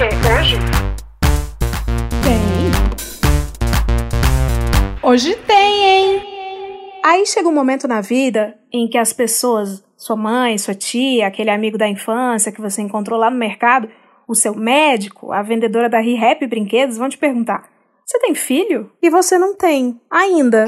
quê? Hoje? Tem. Hoje tem, hein? Aí chega um momento na vida em que as pessoas, sua mãe, sua tia, aquele amigo da infância que você encontrou lá no mercado, o seu médico, a vendedora da ReHap Brinquedos vão te perguntar: Você tem filho? E você não tem, ainda.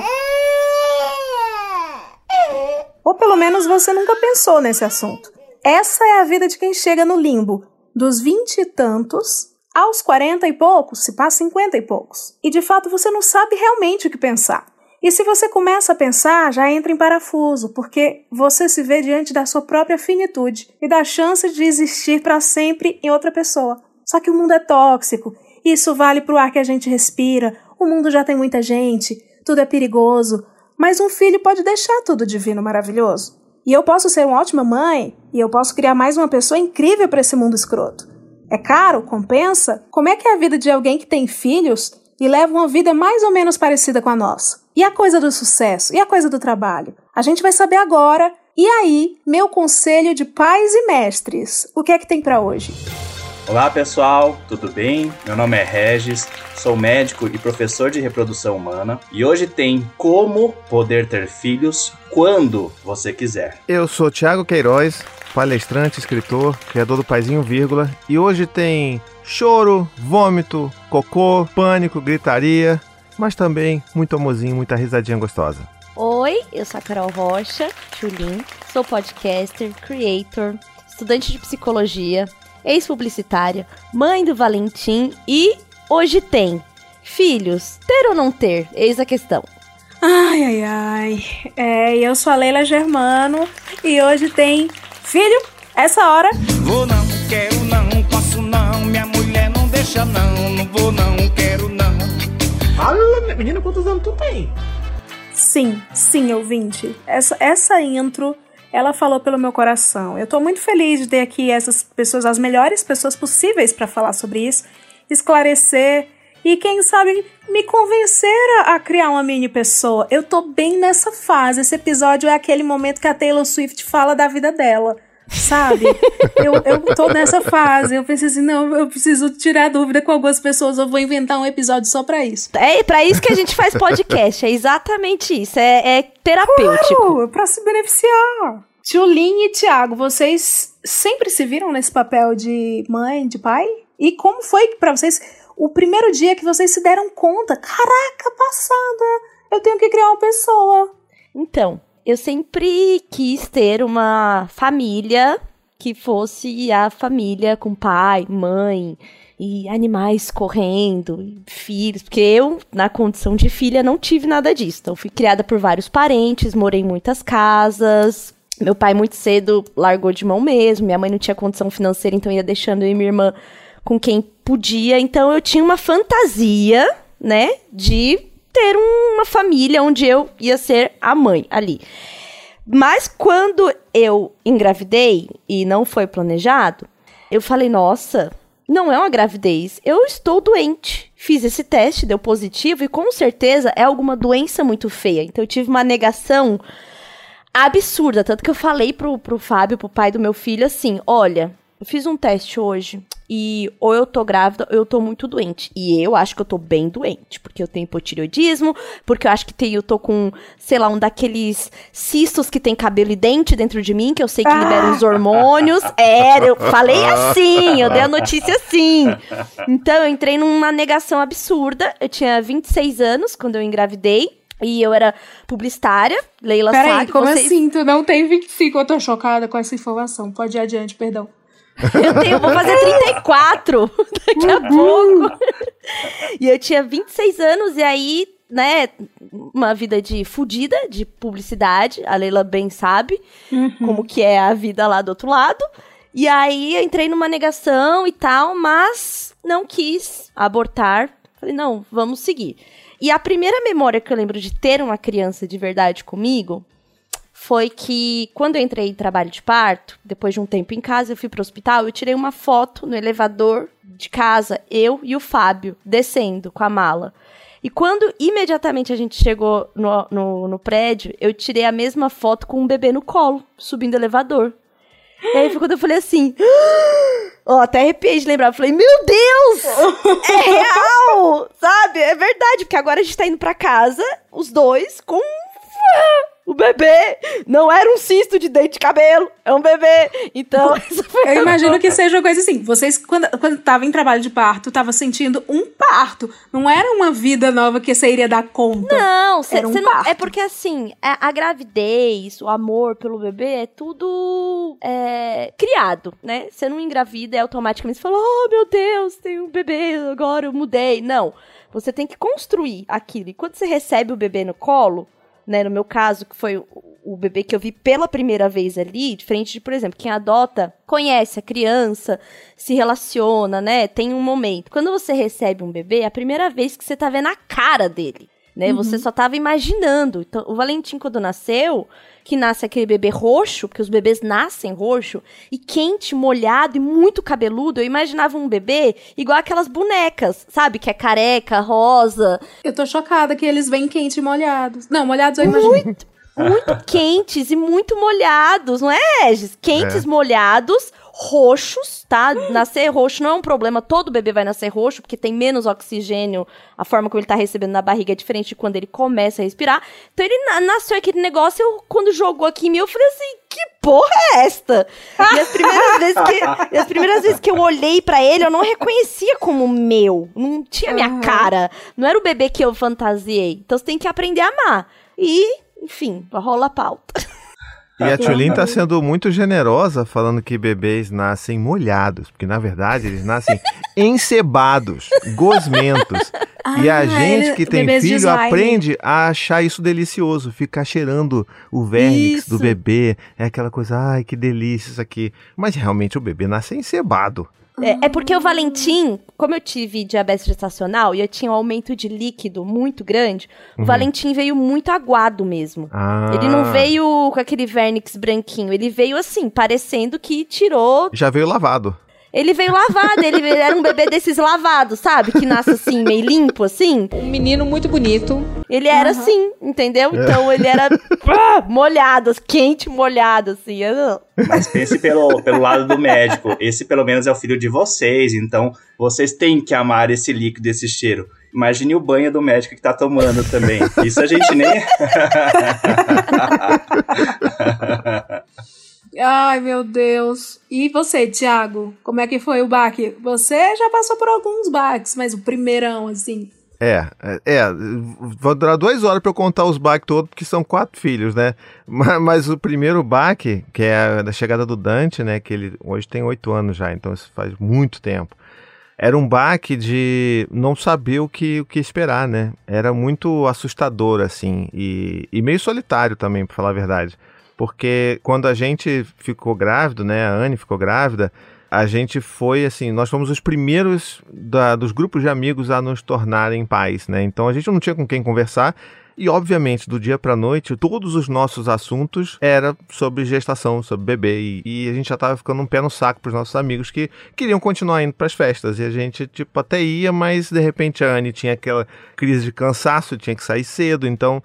Ou pelo menos você nunca pensou nesse assunto. Essa é a vida de quem chega no limbo, dos vinte e tantos aos quarenta e poucos, se passa cinquenta e poucos. E de fato você não sabe realmente o que pensar. E se você começa a pensar, já entra em parafuso, porque você se vê diante da sua própria finitude e da chance de existir para sempre em outra pessoa. Só que o mundo é tóxico, isso vale para o ar que a gente respira, o mundo já tem muita gente, tudo é perigoso, mas um filho pode deixar tudo divino maravilhoso. E eu posso ser uma ótima mãe, e eu posso criar mais uma pessoa incrível para esse mundo escroto. É caro? Compensa? Como é que é a vida de alguém que tem filhos e leva uma vida mais ou menos parecida com a nossa? E a coisa do sucesso? E a coisa do trabalho? A gente vai saber agora. E aí, meu conselho de pais e mestres. O que é que tem para hoje? Olá pessoal, tudo bem? Meu nome é Regis, sou médico e professor de reprodução humana e hoje tem como poder ter filhos quando você quiser. Eu sou Thiago Queiroz, palestrante, escritor, criador do Paizinho Vírgula e hoje tem choro, vômito, cocô, pânico, gritaria, mas também muito amorzinho, muita risadinha gostosa. Oi, eu sou a Carol Rocha, Chulin, sou podcaster, creator, estudante de psicologia, ex-publicitária, mãe do Valentim e hoje tem filhos. Ter ou não ter? Eis a questão. Ai, ai, ai. É, eu sou a Leila Germano e hoje tem filho, essa hora. Vou não, quero não, posso não, minha mulher não deixa não, não vou não, quero não. Fala, menina, quantos anos tu tem? Sim, sim, ouvinte. Essa, essa intro ela falou pelo meu coração. Eu tô muito feliz de ter aqui essas pessoas, as melhores pessoas possíveis para falar sobre isso, esclarecer e quem sabe me convencer a, a, criar uma mini pessoa. Eu tô bem nessa fase. Esse episódio é aquele momento que a Taylor Swift fala da vida dela. Sabe? eu, eu tô nessa fase. Eu pensei assim, não, eu preciso tirar dúvida com algumas pessoas. Eu vou inventar um episódio só pra isso. É pra isso que a gente faz podcast. É exatamente isso. É, é terapêutico. Claro, pra se beneficiar. Tchulin e Tiago, vocês sempre se viram nesse papel de mãe, de pai? E como foi para vocês o primeiro dia que vocês se deram conta? Caraca, passada! Eu tenho que criar uma pessoa. Então, eu sempre quis ter uma família que fosse a família com pai, mãe e animais correndo, filhos, porque eu, na condição de filha, não tive nada disso. Então, fui criada por vários parentes, morei em muitas casas, meu pai muito cedo largou de mão mesmo, minha mãe não tinha condição financeira, então ia deixando eu e minha irmã com quem podia. Então eu tinha uma fantasia, né, de ter uma família onde eu ia ser a mãe ali. Mas quando eu engravidei e não foi planejado, eu falei, nossa, não é uma gravidez, eu estou doente. Fiz esse teste, deu positivo e com certeza é alguma doença muito feia. Então eu tive uma negação absurda. Tanto que eu falei pro, pro Fábio, pro pai do meu filho, assim: olha, eu fiz um teste hoje e ou eu tô grávida ou eu tô muito doente. E eu acho que eu tô bem doente, porque eu tenho hipotireoidismo, porque eu acho que tenho, eu tô com, sei lá, um daqueles cistos que tem cabelo e dente dentro de mim, que eu sei que ah. libera os hormônios. É, eu falei assim, eu dei a notícia assim. Então eu entrei numa negação absurda. Eu tinha 26 anos quando eu engravidei. E eu era publicitária, Leila Peraí, sabe. como vocês... assim? Tu não tem 25? Eu tô chocada com essa informação. Pode ir adiante, perdão. Eu tenho, vou fazer 34 daqui a pouco. e eu tinha 26 anos, e aí, né, uma vida de fudida, de publicidade. A Leila bem sabe uhum. como que é a vida lá do outro lado. E aí eu entrei numa negação e tal, mas não quis abortar. Falei, não, vamos seguir. E a primeira memória que eu lembro de ter uma criança de verdade comigo foi que quando eu entrei em trabalho de parto, depois de um tempo em casa, eu fui para o hospital, eu tirei uma foto no elevador de casa, eu e o Fábio descendo com a mala. E quando imediatamente a gente chegou no, no, no prédio, eu tirei a mesma foto com um bebê no colo, subindo o elevador. E aí foi quando eu falei assim. Ó, até arrepiei de lembrar. Eu falei, meu Deus! É real! Sabe? É verdade, porque agora a gente tá indo pra casa, os dois, com o bebê não era um cisto de dente de cabelo, é um bebê. Então, Eu imagino que seja uma coisa assim. Vocês, quando, quando tava em trabalho de parto, tava sentindo um parto. Não era uma vida nova que você iria dar conta. Não, cê, Era um não é porque assim, a, a gravidez, o amor pelo bebê é tudo é, criado, né? Você não engravida e automaticamente você fala, oh meu Deus, tem um bebê, agora eu mudei. Não, você tem que construir aquilo. E quando você recebe o bebê no colo, né? No meu caso, que foi o, bebê que eu vi pela primeira vez ali, diferente de, por exemplo, quem adota conhece a criança, se relaciona, né? Tem um momento. Quando você recebe um bebê, é a primeira vez que você tá vendo a cara dele. Né? Você só tava imaginando. Então, o Valentim, quando nasceu, que nasce aquele bebê roxo, porque os bebês nascem roxo, e quente, molhado e muito cabeludo, eu imaginava um bebê igual aquelas bonecas, sabe? Que é careca, rosa, Eu tô chocada que eles vêm quentes e molhados. Não, molhados eu imagino. muito, muito quentes e muito molhados, não é, Regis? Quentes, É. molhados, roxos, tá? Nascer roxo não é um problema, todo bebê vai nascer roxo, porque tem menos oxigênio, a forma como ele tá recebendo na barriga é diferente de quando ele começa a respirar. Então ele na- nasceu aquele negócio, eu, quando jogou aqui em mim, eu falei assim, que porra é esta? E as primeiras vezes que, as primeiras vezes que eu olhei pra ele, eu não reconhecia como meu, não tinha minha cara, não era o bebê que eu fantasiei. Então você tem que aprender a amar. E, enfim, rola a pauta. E a Tulin tá sendo muito generosa falando que bebês nascem molhados, porque na verdade eles nascem encebados, gosmentos. e a Ah, gente ele- que tem filho aprende a achar isso delicioso, ficar cheirando o vernix do bebê. É aquela coisa, ai que delícia isso aqui. Mas realmente o bebê nasce encebado. É, é porque o Valentim, como eu tive diabetes gestacional e eu tinha um aumento de líquido muito grande, o Valentim veio muito aguado mesmo. Ah, Ele não veio com aquele vernix branquinho, ele veio assim, parecendo que tirou. Já veio lavado. Ele veio lavado, ele era um bebê desses lavados, sabe? Que nasce assim, meio limpo, assim. Um menino muito bonito. Ele era assim, entendeu? Então ele era molhado, quente, molhado, assim. Mas pense pelo, pelo lado do médico. Esse, pelo menos, é o filho de vocês. Então, vocês têm que amar esse líquido, esse cheiro. Imagine o banho do médico que tá tomando também. Isso a gente nem. Ai, meu Deus. E você, Thiago? Como é que foi o baque? Você já passou por alguns baques, mas o primeirão, assim. É, é, vai durar duas horas pra eu contar os baques todos, porque são quatro filhos, né? Mas, mas o primeiro baque, que é a da chegada do Dante, né? Que ele hoje tem oito anos já, então isso faz muito tempo. Era um baque de não saber o que, o que esperar, né? Era muito assustador, assim, e, e meio solitário também, pra falar a verdade. Porque quando a gente ficou grávido, né? A Anne ficou grávida, a gente foi assim, nós fomos os primeiros da- dos grupos de amigos a nos tornarem pais, né? Então a gente não tinha com quem conversar. E, obviamente, do dia pra noite, todos os nossos assuntos era sobre gestação, sobre bebê. E, e a gente já tava ficando um pé no saco pros nossos amigos que queriam continuar indo pras festas. E a gente, tipo, até ia, mas de repente a Anne tinha aquela crise de cansaço, tinha que sair cedo. Então,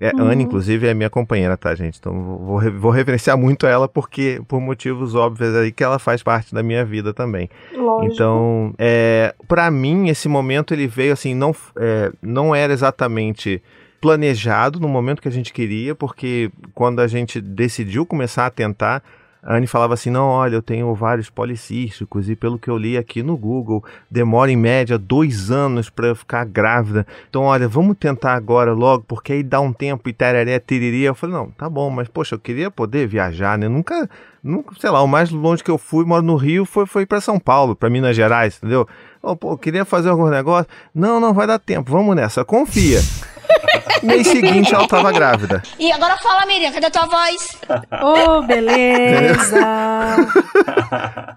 é, Uhum. Anne, inclusive, é minha companheira, tá, gente? Então vou, vou referenciar muito ela, porque, por motivos óbvios aí, que ela faz parte da minha vida também. Lógico. Então, é, para mim, esse momento ele veio assim, não, é, não era exatamente planejado no momento que a gente queria, porque quando a gente decidiu começar a tentar, a Anne falava assim: não, olha, eu tenho ovários policísticos e pelo que eu li aqui no Google, demora em média dois anos para eu ficar grávida. Então, olha, vamos tentar agora logo, porque aí dá um tempo e tereré, tererê. Eu falei: não, tá bom, mas poxa, eu queria poder viajar, né? Nunca, nunca sei lá, o mais longe que eu fui, moro no Rio, foi, foi para São Paulo, para Minas Gerais, entendeu? Oh, pô, eu queria fazer algum negócio. Não, não vai dar tempo, vamos nessa, confia. Mês seguinte ela tava grávida. E agora fala, Miriam, cadê a tua voz? Oh, beleza.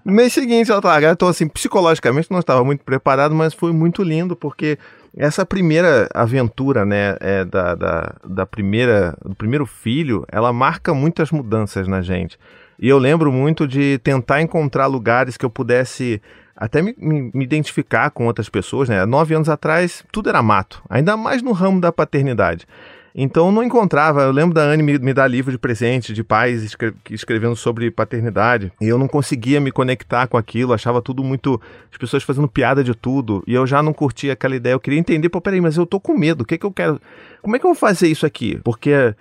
Mês seguinte ela tava grávida, então assim, psicologicamente não estava muito preparado, mas foi muito lindo, porque essa primeira aventura, né, é, da, da, da primeira, do primeiro filho, ela marca muitas mudanças na gente. E eu lembro muito de tentar encontrar lugares que eu pudesse até me, me- me identificar com outras pessoas, né? Nove anos atrás, tudo era mato, ainda mais no ramo da paternidade. Então não encontrava. Eu lembro da Anne me, me dar livro de presente de pais escre escrevendo sobre paternidade. E eu não conseguia me conectar com aquilo, achava tudo muito. as pessoas fazendo piada de tudo. E eu já não curtia aquela ideia. Eu queria entender, pô, peraí, mas eu tô com medo. O que que eu quero. Como é que eu vou fazer isso aqui? Porque.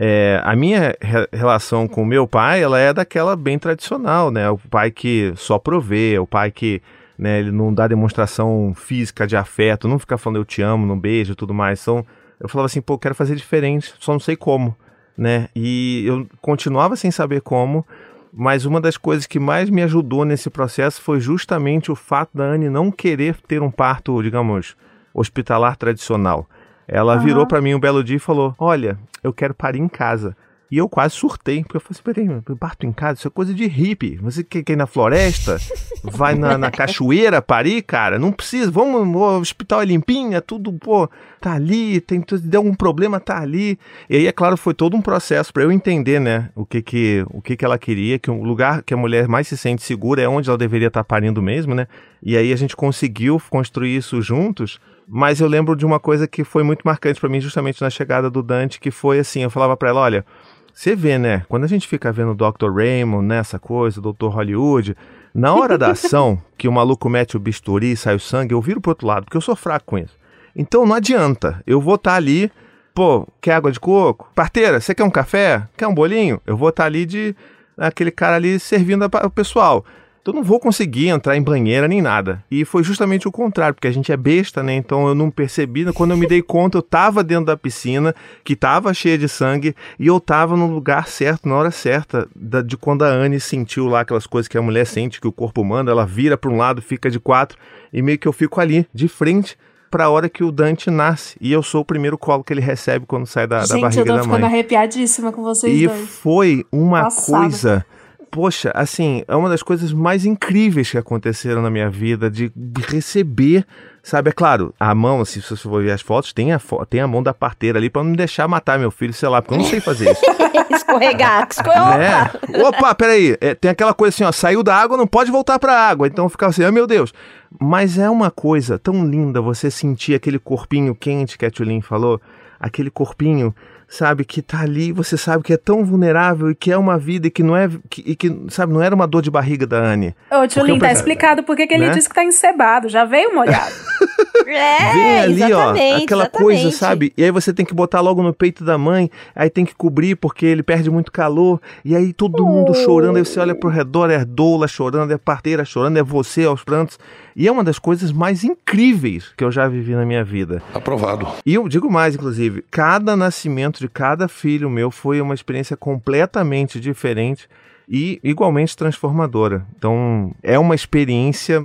É, a minha re relação com meu pai, ela é daquela bem tradicional, né? O pai que só provê, o pai que né, ele não dá demonstração física de afeto, não fica falando eu te amo, não beijo tudo mais. Então, eu falava assim, pô, quero fazer diferente, só não sei como, né? E eu continuava sem saber como, mas uma das coisas que mais me ajudou nesse processo foi justamente o fato da Anne não querer ter um parto, digamos, hospitalar tradicional. Ela uhum. virou para mim um belo dia e falou: Olha, eu quero parir em casa. E eu quase surtei, porque eu falei assim, peraí, parto em casa, isso é coisa de hippie. Você quer, ir na floresta? Vai na, na cachoeira parir, cara? Não precisa, vamos, o hospital é limpinho, é tudo, pô, tá ali, tem, deu algum problema, tá ali. E aí, é claro, foi todo um processo para eu entender, né, o que que, o que que ela queria, que o lugar que a mulher mais se sente segura é onde ela deveria estar tá parindo mesmo, né? E aí a gente conseguiu construir isso juntos, mas eu lembro de uma coisa que foi muito marcante para mim justamente na chegada do Dante, que foi assim, eu falava para ela, olha, você vê, né? Quando a gente fica vendo o Dr. Raymond nessa coisa, Dr. Hollywood, na hora da ação, que o maluco mete o bisturi e sai o sangue, eu viro pro outro lado, porque eu sou fraco com isso. Então não adianta. Eu vou estar tá ali, pô, quer água de coco? Parteira, você quer um café? Quer um bolinho? Eu vou estar tá ali de aquele cara ali servindo o pessoal. Então eu não vou conseguir entrar em banheira nem nada. E foi justamente o contrário, porque a gente é besta, né? Então eu não percebi. Quando eu me dei conta, eu tava dentro da piscina, que tava cheia de sangue, e eu tava no lugar certo, na hora certa, da, de quando a Anne sentiu lá aquelas coisas que a mulher sente, que o corpo manda, ela vira para um lado, fica de quatro, e meio que eu fico ali, de frente para a hora que o Dante nasce. E eu sou o primeiro colo que ele recebe quando sai da, Gente, da barriga da mãe. Gente, eu tô ficando arrepiadíssima com vocês e dois. E foi uma Passada. coisa poxa, assim, é uma das coisas mais incríveis que aconteceram na minha vida, de receber, sabe? É claro, a mão, assim, se você for ver as fotos, tem a, tem a mão da parteira ali para não me deixar matar meu filho, sei lá, porque eu não sei fazer isso. Escorregar, escorregar. É. Opa, peraí, é, tem aquela coisa assim, ó, saiu da água, não pode voltar pra água, então ficava assim, ah, meu Deus. Mas é uma coisa tão linda você sentir aquele corpinho quente que a Tulin falou, aquele corpinho sabe, que tá ali, você sabe que é tão vulnerável e que é uma vida e que não é, que, e que, sabe, não era uma dor de barriga da Anne. Ô, tio Lin, tá explicado porque que ele né? disse que tá encebado, já veio molhado. é, Vem ali, ó, aquela exatamente. coisa, sabe? E aí você tem que botar logo no peito da mãe, aí tem que cobrir porque ele perde muito calor, e aí todo mundo chorando, aí você olha pro redor, é doula chorando, é parteira chorando, é você aos prantos. E é uma das coisas mais incríveis que eu já vivi na minha vida. Aprovado. E eu digo mais, inclusive, cada nascimento de cada filho meu foi uma experiência completamente diferente e igualmente transformadora. Então, é uma experiência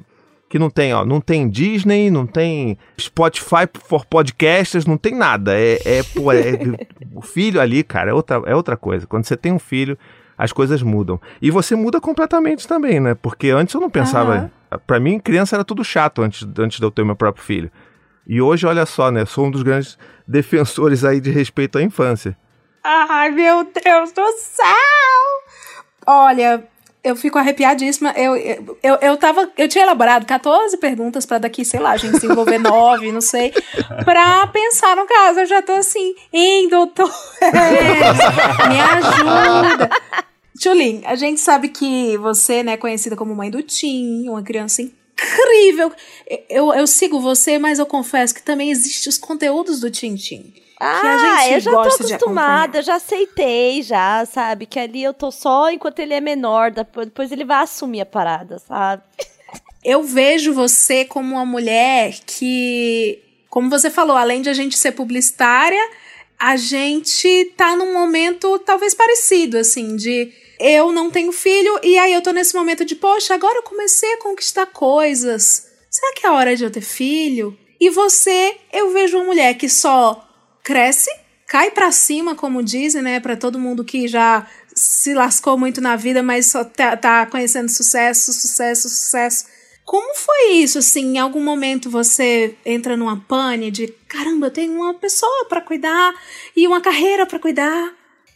que não tem, ó, não tem Disney, não tem Spotify for podcasters, não tem nada. É, é, pô, é o filho ali, cara, é outra, é outra coisa. Quando você tem um filho, as coisas mudam. E você muda completamente também, né? Porque antes eu não pensava. Uhum para mim, criança era tudo chato antes, antes de eu ter meu próprio filho. E hoje, olha só, né? Sou um dos grandes defensores aí de respeito à infância. Ai, meu Deus do céu! Olha, eu fico arrepiadíssima. Eu, eu, eu, eu, tava, eu tinha elaborado 14 perguntas para daqui, sei lá, a gente desenvolver nove, não sei, pra pensar no caso. Eu já tô assim, hein, doutor? me ajuda. Tchulin, a gente sabe que você né, é conhecida como mãe do Tim, uma criança incrível. Eu, eu sigo você, mas eu confesso que também existem os conteúdos do Tintim. Ah, eu já tô acostumada, já aceitei, já, sabe? Que ali eu tô só enquanto ele é menor, depois ele vai assumir a parada, sabe? Eu vejo você como uma mulher que, como você falou, além de a gente ser publicitária, a gente tá num momento talvez parecido, assim, de eu não tenho filho e aí eu tô nesse momento de, poxa, agora eu comecei a conquistar coisas. Será que é a hora de eu ter filho? E você, eu vejo uma mulher que só cresce, cai para cima, como dizem, né, para todo mundo que já se lascou muito na vida, mas só tá, tá conhecendo sucesso, sucesso, sucesso. Como foi isso, assim? Em algum momento você entra numa pane de caramba, eu tenho uma pessoa para cuidar e uma carreira para cuidar?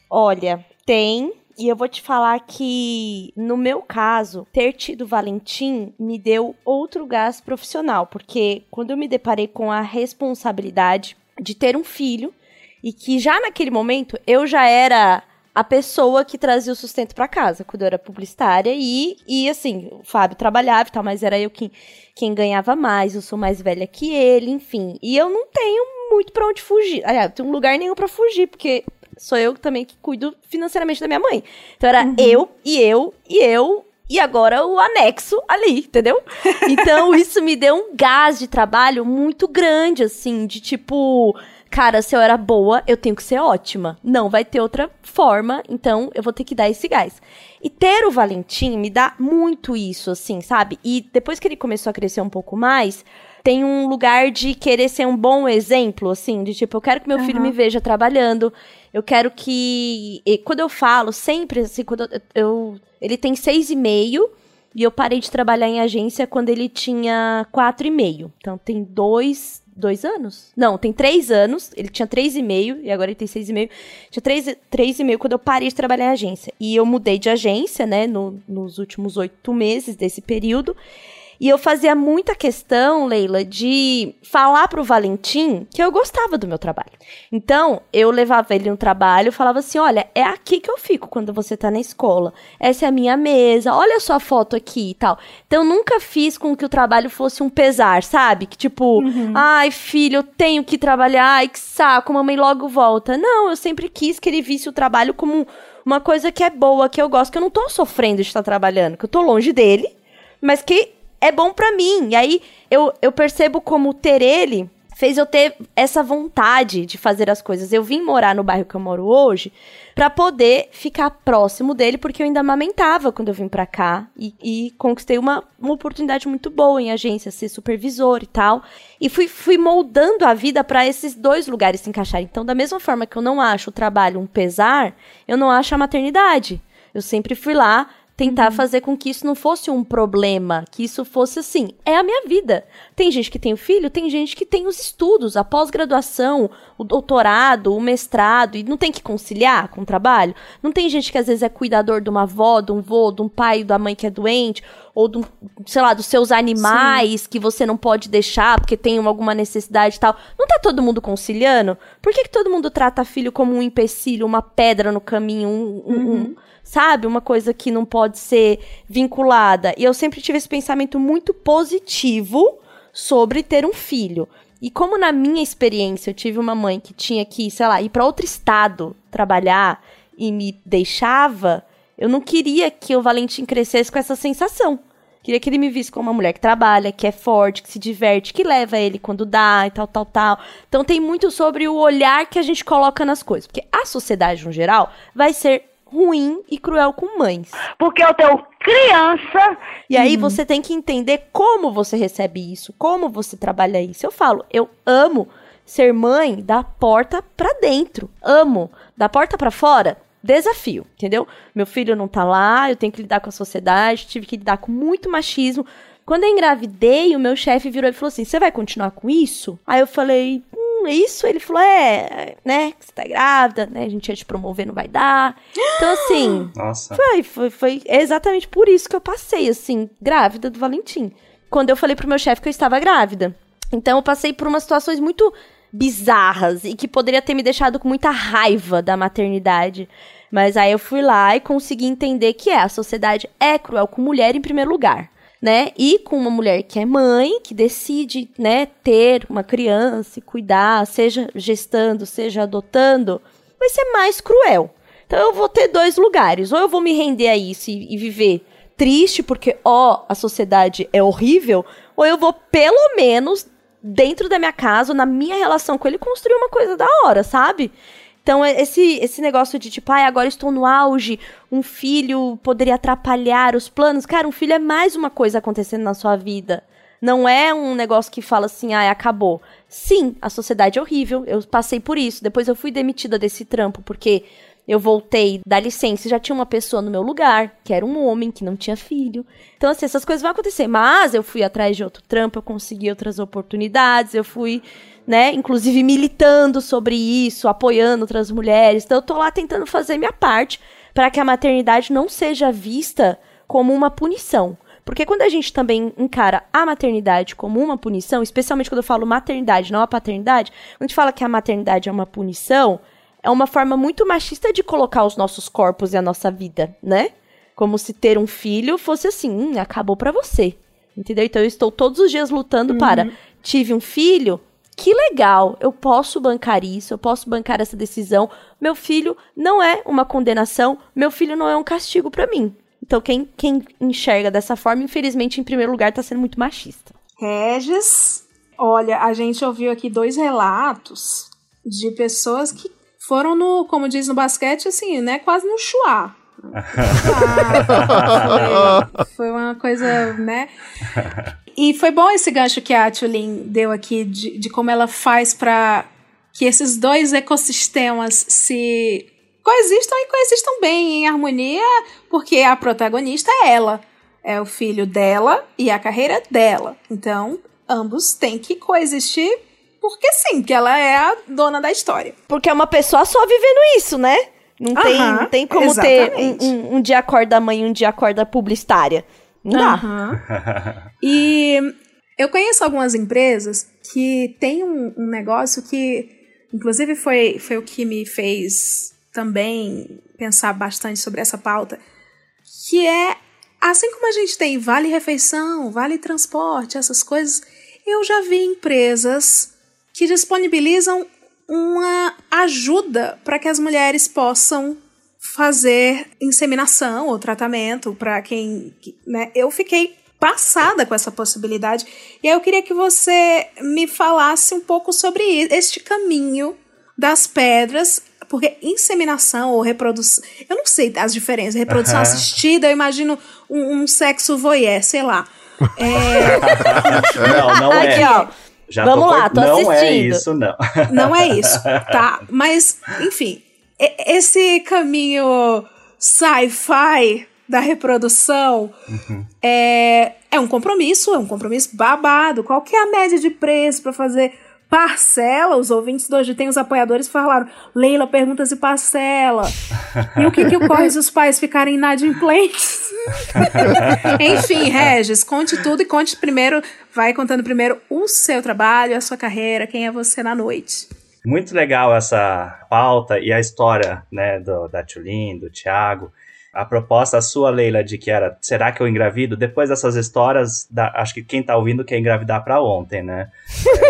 Olha, tem, e eu vou te falar que, no meu caso, ter tido Valentim me deu outro gás profissional, porque quando eu me deparei com a responsabilidade de ter um filho, E que já naquele momento eu já era a pessoa que trazia o sustento para casa, quando eu era publicitária. E, e assim, o Fábio trabalhava e tal, mas era eu quem, quem ganhava mais, eu sou mais velha que ele, enfim. E eu não tenho muito para onde fugir. Aliás, não tenho lugar nenhum para fugir, porque sou eu também que cuido financeiramente da minha mãe. Então era eu e eu e eu e agora o anexo ali, entendeu? Então isso me deu um gás de trabalho muito grande, assim, de tipo, cara, se eu era boa, eu tenho que ser ótima. Não vai ter outra forma, então eu vou ter que dar esse gás. E ter o Valentim me dá muito isso, assim, sabe? E depois que ele começou a crescer um pouco mais, tem um lugar de querer ser um bom exemplo, assim, de tipo, eu quero que meu filho me veja trabalhando, eu quero que. e quando eu falo, sempre, assim, quando eu. eu- ele tem seis e meio. E eu parei de trabalhar em agência quando ele tinha quatro e meio. Então tem dois. Dois anos? Não, tem três anos. Ele tinha três e meio e agora ele tem seis e meio. Tinha três, três e meio quando eu parei de trabalhar em agência. E eu mudei de agência, né, no- nos últimos oito meses desse período. E eu fazia muita questão, Leila, de falar pro Valentim que eu gostava do meu trabalho. Então, eu levava ele no trabalho e falava assim: olha, é aqui que eu fico quando você tá na escola. Essa é a minha mesa, olha a sua foto aqui e tal. Então, eu nunca fiz com que o trabalho fosse um pesar, sabe? Que tipo, ai, filho, eu tenho que trabalhar, ai, que saco, mamãe logo volta. Não, eu sempre quis que ele visse o trabalho como uma coisa que é boa, que eu gosto, que eu não tô sofrendo de estar trabalhando, que eu tô longe dele mas que é bom pra mim. E aí eu, eu percebo como ter ele fez eu ter essa vontade de fazer as coisas. Eu vim morar no bairro que eu moro hoje pra poder ficar próximo dele, porque eu ainda amamentava quando eu vim pra cá e, e conquistei uma, uma oportunidade muito boa em agência, ser supervisor e tal. E fui, fui moldando a vida pra esses dois lugares se encaixarem. Então, da mesma forma que eu não acho o trabalho um pesar, eu não acho a maternidade. Eu sempre fui lá tentar fazer com que isso não fosse um problema, que isso fosse assim, é a minha vida. Tem gente que tem o filho, tem gente que tem os estudos, a pós-graduação, o doutorado, o mestrado, e não tem que conciliar com o trabalho. Não tem gente que às vezes é cuidador de uma avó, de um vô, de um pai, da mãe que é doente, ou um, sei lá, dos seus animais que você não pode deixar porque tem alguma necessidade e tal. Não tá todo mundo conciliando? Por que, que todo mundo trata filho como um empecilho, uma pedra no caminho, um- um- um, sabe? Uma coisa que não pode ser vinculada. E eu sempre tive esse pensamento muito positivo sobre ter um filho. E como na minha experiência eu tive uma mãe que tinha que, sei lá, ir para outro estado trabalhar e me deixava, eu não queria que o Valentim crescesse com essa sensação. Queria que ele me visse como uma mulher que trabalha, que é forte, que se diverte, que leva ele quando dá e tal, tal, tal. Então tem muito sobre o olhar que a gente coloca nas coisas. Porque a sociedade, no geral, vai ser ruim e cruel com mães. Porque eu tenho criança. E aí você tem que entender como você recebe isso, como você trabalha isso. Eu falo, eu amo ser mãe da porta pra dentro. Amo. Da porta pra fora, desafio, entendeu? Meu filho não tá lá, eu tenho que lidar com a sociedade, tive que lidar com muito machismo. Quando eu engravidei, o meu chefe virou e falou assim: Você vai continuar com isso? Aí eu falei: Isso? Ele falou: É, né? Que você tá grávida, né? A gente ia te promover, não vai dar. Então, assim. Nossa. Foi, foi, foi exatamente por isso que eu passei, assim, grávida do Valentim. Quando eu falei pro meu chefe que eu estava grávida. Então eu passei por umas situações muito bizarras e que poderia ter me deixado com muita raiva da maternidade. Mas aí eu fui lá e consegui entender que é, a sociedade é cruel com mulher em primeiro lugar. Né? E com uma mulher que é mãe, que decide, né, ter uma criança e cuidar, seja gestando, seja adotando, vai ser mais cruel. Então eu vou ter dois lugares. Ou eu vou me render a isso e, e viver triste porque, ó, a sociedade é horrível, ou eu vou, pelo menos, dentro da minha casa, na minha relação com ele, construir uma coisa da hora, sabe? Então, é- esse, esse negócio de tipo, ai, agora estou no auge, um filho poderia atrapalhar os planos. Cara, um filho é mais uma coisa acontecendo na sua vida. Não é um negócio que fala assim, ai, acabou. Sim, a sociedade é horrível, eu passei por isso. Depois eu fui demitida desse trampo, porque eu voltei da licença já tinha uma pessoa no meu lugar, que era um homem, que não tinha filho. Então, assim, essas coisas vão acontecer. Mas eu fui atrás de outro trampo, eu consegui outras oportunidades, eu fui, né, inclusive militando sobre isso, apoiando outras mulheres. Então, eu tô lá tentando fazer minha parte para que a maternidade não seja vista como uma punição. Porque quando a gente também encara a maternidade como uma punição, especialmente quando eu falo maternidade, não a paternidade, quando a gente fala que a maternidade é uma punição, é uma forma muito machista de colocar os nossos corpos e a nossa vida, né? Como se ter um filho fosse assim, hum, acabou para você. Entendeu? Então eu estou todos os dias lutando uhum. para tive um filho, que legal, eu posso bancar isso, eu posso bancar essa decisão. Meu filho não é uma condenação, meu filho não é um castigo para mim. Então, quem, quem enxerga dessa forma, infelizmente, em primeiro lugar, tá sendo muito machista. Regis, olha, a gente ouviu aqui dois relatos de pessoas que foram no, como diz no basquete, assim, né, quase no chuá. Ah, foi, foi uma coisa, né? E foi bom esse gancho que a Tulin deu aqui de, de como ela faz para que esses dois ecossistemas se coexistam e coexistam bem em harmonia, porque a protagonista é ela, é o filho dela e a carreira dela. Então, ambos têm que coexistir porque sim, que ela é a dona da história. Porque é uma pessoa só vivendo isso, né? Não tem, não tem como exatamente. ter um, um, um dia acorda mãe e um dia acorda publicitária. Não dá. e eu conheço algumas empresas que têm um, um, negócio que, inclusive, foi, foi o que me fez também pensar bastante sobre essa pauta, que é assim como a gente tem vale refeição, vale transporte, essas coisas, eu já vi empresas que disponibilizam uma ajuda para que as mulheres possam fazer inseminação ou tratamento para quem, né? Eu fiquei passada com essa possibilidade. E aí eu queria que você me falasse um pouco sobre este caminho das pedras, porque inseminação ou reprodução, eu não sei as diferenças, reprodução uhum. assistida, eu imagino um, um sexo voyeur, sei lá. É... não, não é. Aqui, ó. Já Vamos lá, tô não assistindo. Não é isso, não. Não é isso, tá? Mas, enfim, esse caminho sci-fi da reprodução uhum. é, é um compromisso, é um compromisso babado. Qual que é a média de preço para fazer parcela? Os ouvintes de hoje têm os apoiadores falaram, Leila pergunta se parcela. e o que, que ocorre se os pais ficarem inadimplentes? Enfim, Regis, conte tudo e conte primeiro, vai contando primeiro o seu trabalho, a sua carreira, quem é você na noite. Muito legal essa pauta e a história, né, do, da Tulin, do Thiago. A proposta sua, Leila, de que era, será que eu engravido? Depois dessas histórias, da, acho que quem tá ouvindo quer engravidar para ontem, né?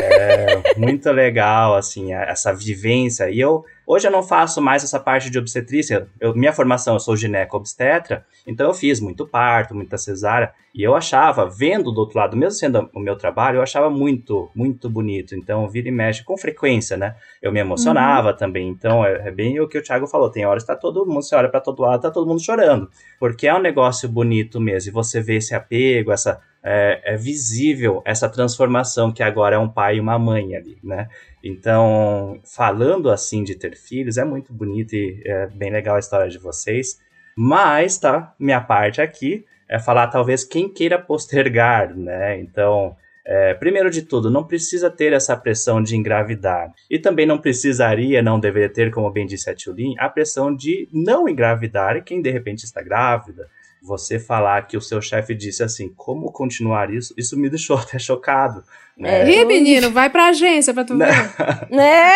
É muito legal, assim, essa vivência. E eu, Hoje eu não faço mais essa parte de obstetrícia. Eu, minha formação, eu sou gineco-obstetra, então eu fiz muito parto, muita cesárea, e eu achava, vendo do outro lado, mesmo sendo o meu trabalho, eu achava muito, muito bonito. Então, vira e mexe com frequência, né? Eu me emocionava uhum. também. Então, é, é, bem o que o Thiago falou. Tem horas que tá todo mundo, você olha para todo lado, tá todo mundo chorando. Porque é um negócio bonito mesmo. E você vê esse apego, essa é, é, visível essa transformação que agora é um pai e uma mãe ali, né? Então, falando assim de ter filhos, é muito bonito e é bem legal a história de vocês. Mas, tá, minha parte aqui é falar talvez quem queira postergar, né? Então, é, primeiro de tudo, não precisa ter essa pressão de engravidar. E também não precisaria, não deveria ter, como bem disse a Tulin, a pressão de não engravidar quem de repente está grávida você falar que o seu chefe disse assim, como continuar isso, isso me deixou até chocado. Né? É. Ih, menino, vai pra agência pra tu ver. né?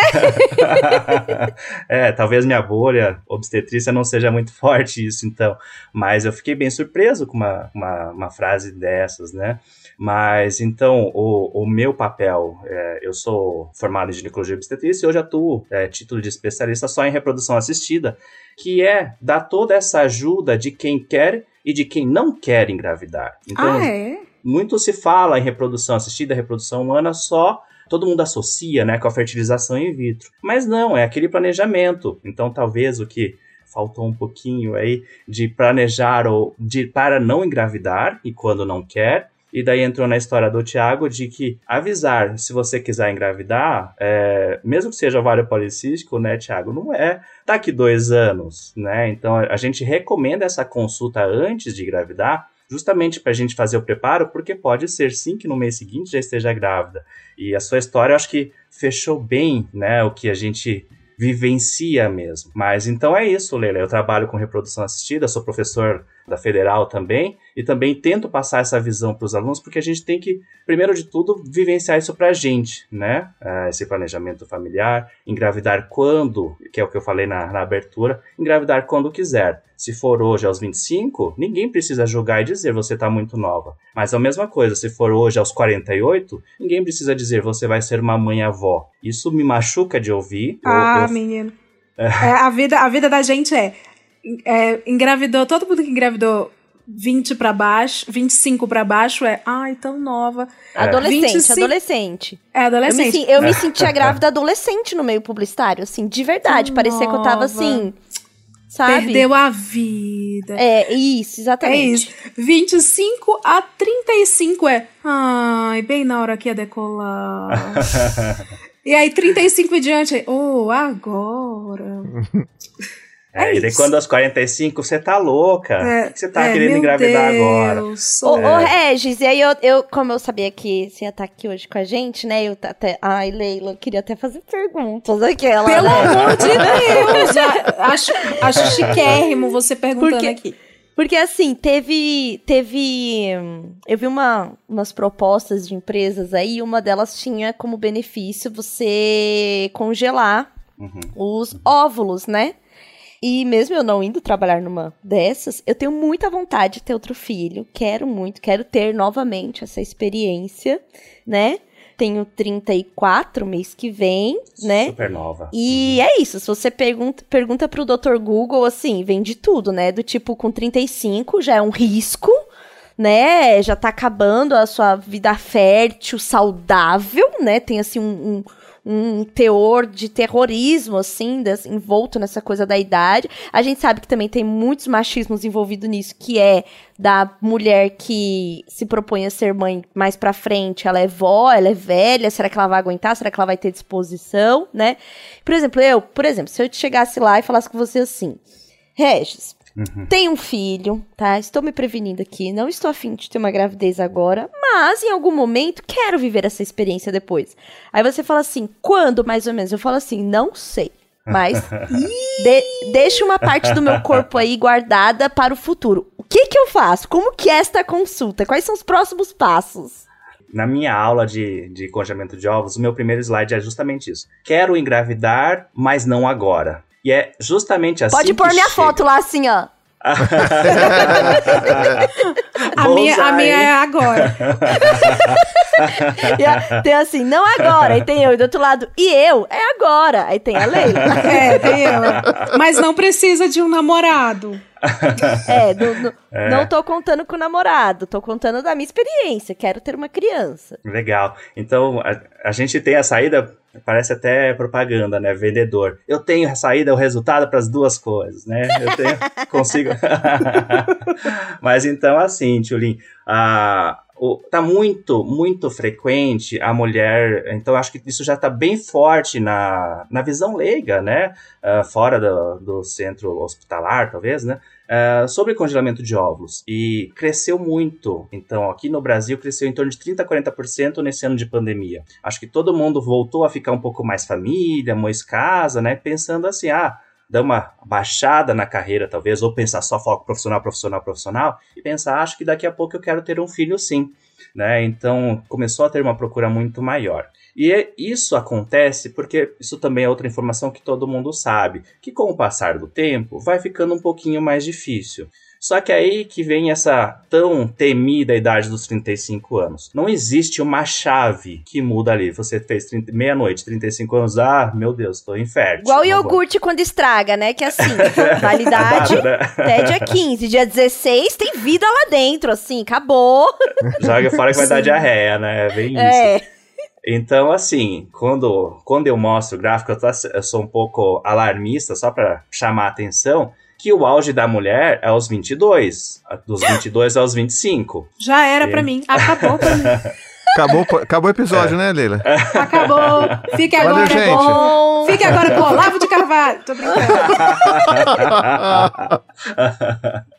é, talvez minha bolha obstetrícia não seja muito forte isso, então. Mas eu fiquei bem surpreso com uma, uma, uma frase dessas, né? Mas então, o, o meu papel, é, eu sou formado em ginecologia e obstetrícia e hoje atuo é, título de especialista só em reprodução assistida, que é dar toda essa ajuda de quem quer e de quem não quer engravidar. Então, ah, é? muito se fala em reprodução assistida, reprodução humana só todo mundo associa, né, com a fertilização in vitro. Mas não, é aquele planejamento. Então, talvez o que faltou um pouquinho aí de planejar ou de para não engravidar e quando não quer, e daí entrou na história do Tiago de que avisar, se você quiser engravidar, é, mesmo que seja ovário policístico, né, Tiago, não é daqui dois anos, né? Então a gente recomenda essa consulta antes de engravidar, justamente para a gente fazer o preparo, porque pode ser sim que no mês seguinte já esteja grávida. E a sua história, eu acho que fechou bem, né, o que a gente vivencia mesmo. Mas então é isso, Leila. Eu trabalho com reprodução assistida, sou professor da federal também, e também tento passar essa visão para os alunos, porque a gente tem que, primeiro de tudo, vivenciar isso para a gente, né? Uh, esse planejamento familiar, engravidar quando, que é o que eu falei na, na abertura, engravidar quando quiser. Se for hoje aos 25, ninguém precisa julgar e dizer você está muito nova. Mas a mesma coisa, se for hoje aos 48, ninguém precisa dizer você vai ser uma mãe avó. Isso me machuca de ouvir. Ah, eu, eu... menino. É, a, vida, a vida da gente é, é. Engravidou, todo mundo que engravidou 20 para baixo, 25 para baixo é, ai, tão nova. É. Adolescente, 25... adolescente. É, adolescente. Eu me, eu me sentia grávida adolescente no meio publicitário, assim, de verdade. Tão Parecia nova. que eu tava assim, sabe? Perdeu a vida. É, isso, exatamente. É isso. 25 a 35 é, ai, bem na hora que ia decolar. e aí, 35 e diante, oh, agora. É, é e daí quando aos 45 você tá louca. É, você tá é, querendo engravidar Deus, agora. Ô, é. ô, Regis, e aí eu, eu, como eu sabia que você ia estar tá aqui hoje com a gente, né? Eu até. Ai, Leila, eu queria até fazer perguntas aquela. Pelo né? amor de Deus! acho, acho chiquérrimo você perguntando Porque, aqui. Porque assim, teve. teve eu vi uma, umas propostas de empresas aí, uma delas tinha como benefício você congelar uhum. os óvulos, né? E mesmo eu não indo trabalhar numa dessas, eu tenho muita vontade de ter outro filho. Quero muito, quero ter novamente essa experiência, né? Tenho 34 mês que vem, né? Super nova. E uhum. é isso. Se você pergunta, pergunta pro Dr. Google, assim, vem de tudo, né? Do tipo, com 35 já é um risco, né? Já tá acabando a sua vida fértil, saudável, né? Tem assim um, um um teor de terrorismo, assim, des, envolto nessa coisa da idade. A gente sabe que também tem muitos machismos envolvidos nisso, que é da mulher que se propõe a ser mãe mais pra frente, ela é vó, ela é velha, será que ela vai aguentar? Será que ela vai ter disposição, né? Por exemplo, eu, por exemplo, se eu chegasse lá e falasse com você assim, Regis, Uhum. Tenho um filho, tá? Estou me prevenindo aqui. Não estou afim de ter uma gravidez agora, mas em algum momento quero viver essa experiência depois. Aí você fala assim, quando mais ou menos? Eu falo assim, não sei. Mas de, deixa uma parte do meu corpo aí guardada para o futuro. O que que eu faço? Como que é esta consulta? Quais são os próximos passos? Na minha aula de, de congelamento de ovos, o meu primeiro slide é justamente isso. Quero engravidar, mas não agora. E é justamente assim. Pode pôr minha chega. foto lá assim, ó. a, minha, a minha é agora. tem assim, não agora. Aí tem eu, e do outro lado, e eu, é agora. Aí tem a Leila. É, tem eu. Mas não precisa de um namorado. É, do, do, é, não tô contando com o namorado, tô contando da minha experiência, quero ter uma criança. Legal. Então, a, a gente tem a saída, parece até propaganda, né? Vendedor. Eu tenho a saída, o resultado para as duas coisas, né? Eu tenho, consigo. Mas então, assim, Tchulin, a tá muito, muito frequente a mulher, então acho que isso já está bem forte na, na visão leiga, né, uh, fora do, do centro hospitalar, talvez, né, uh, sobre congelamento de óvulos, e cresceu muito, então aqui no Brasil cresceu em torno de 30% a 40% nesse ano de pandemia. Acho que todo mundo voltou a ficar um pouco mais família, mais casa, né, pensando assim, ah, dar uma baixada na carreira, talvez, ou pensar só foco profissional, profissional, profissional, e pensar, acho que daqui a pouco eu quero ter um filho sim. Né? Então começou a ter uma procura muito maior. E é, isso acontece porque isso também é outra informação que todo mundo sabe, que com o passar do tempo vai ficando um pouquinho mais difícil. Só que aí que vem essa tão temida idade dos 35 anos. Não existe uma chave que muda ali. Você fez meia-noite, 35 anos, ah, meu Deus, tô infértil. Igual o iogurte quando estraga, né? Que é assim, validade até dia 15. Dia 16 tem vida lá dentro, assim, acabou. Joga fora que vai dar diarreia, né? É bem é. Então, assim, quando, quando eu mostro o gráfico, eu, tô, eu sou um pouco alarmista, só para chamar a atenção, que o auge da mulher é aos 22, dos 22 aos 25. Já era para mim, acabou pra mim. Acabou, acabou o episódio, é. né, Leila? Acabou. Fique agora Valeu, com... Fique agora com Olavo de Carvalho. Tô brincando.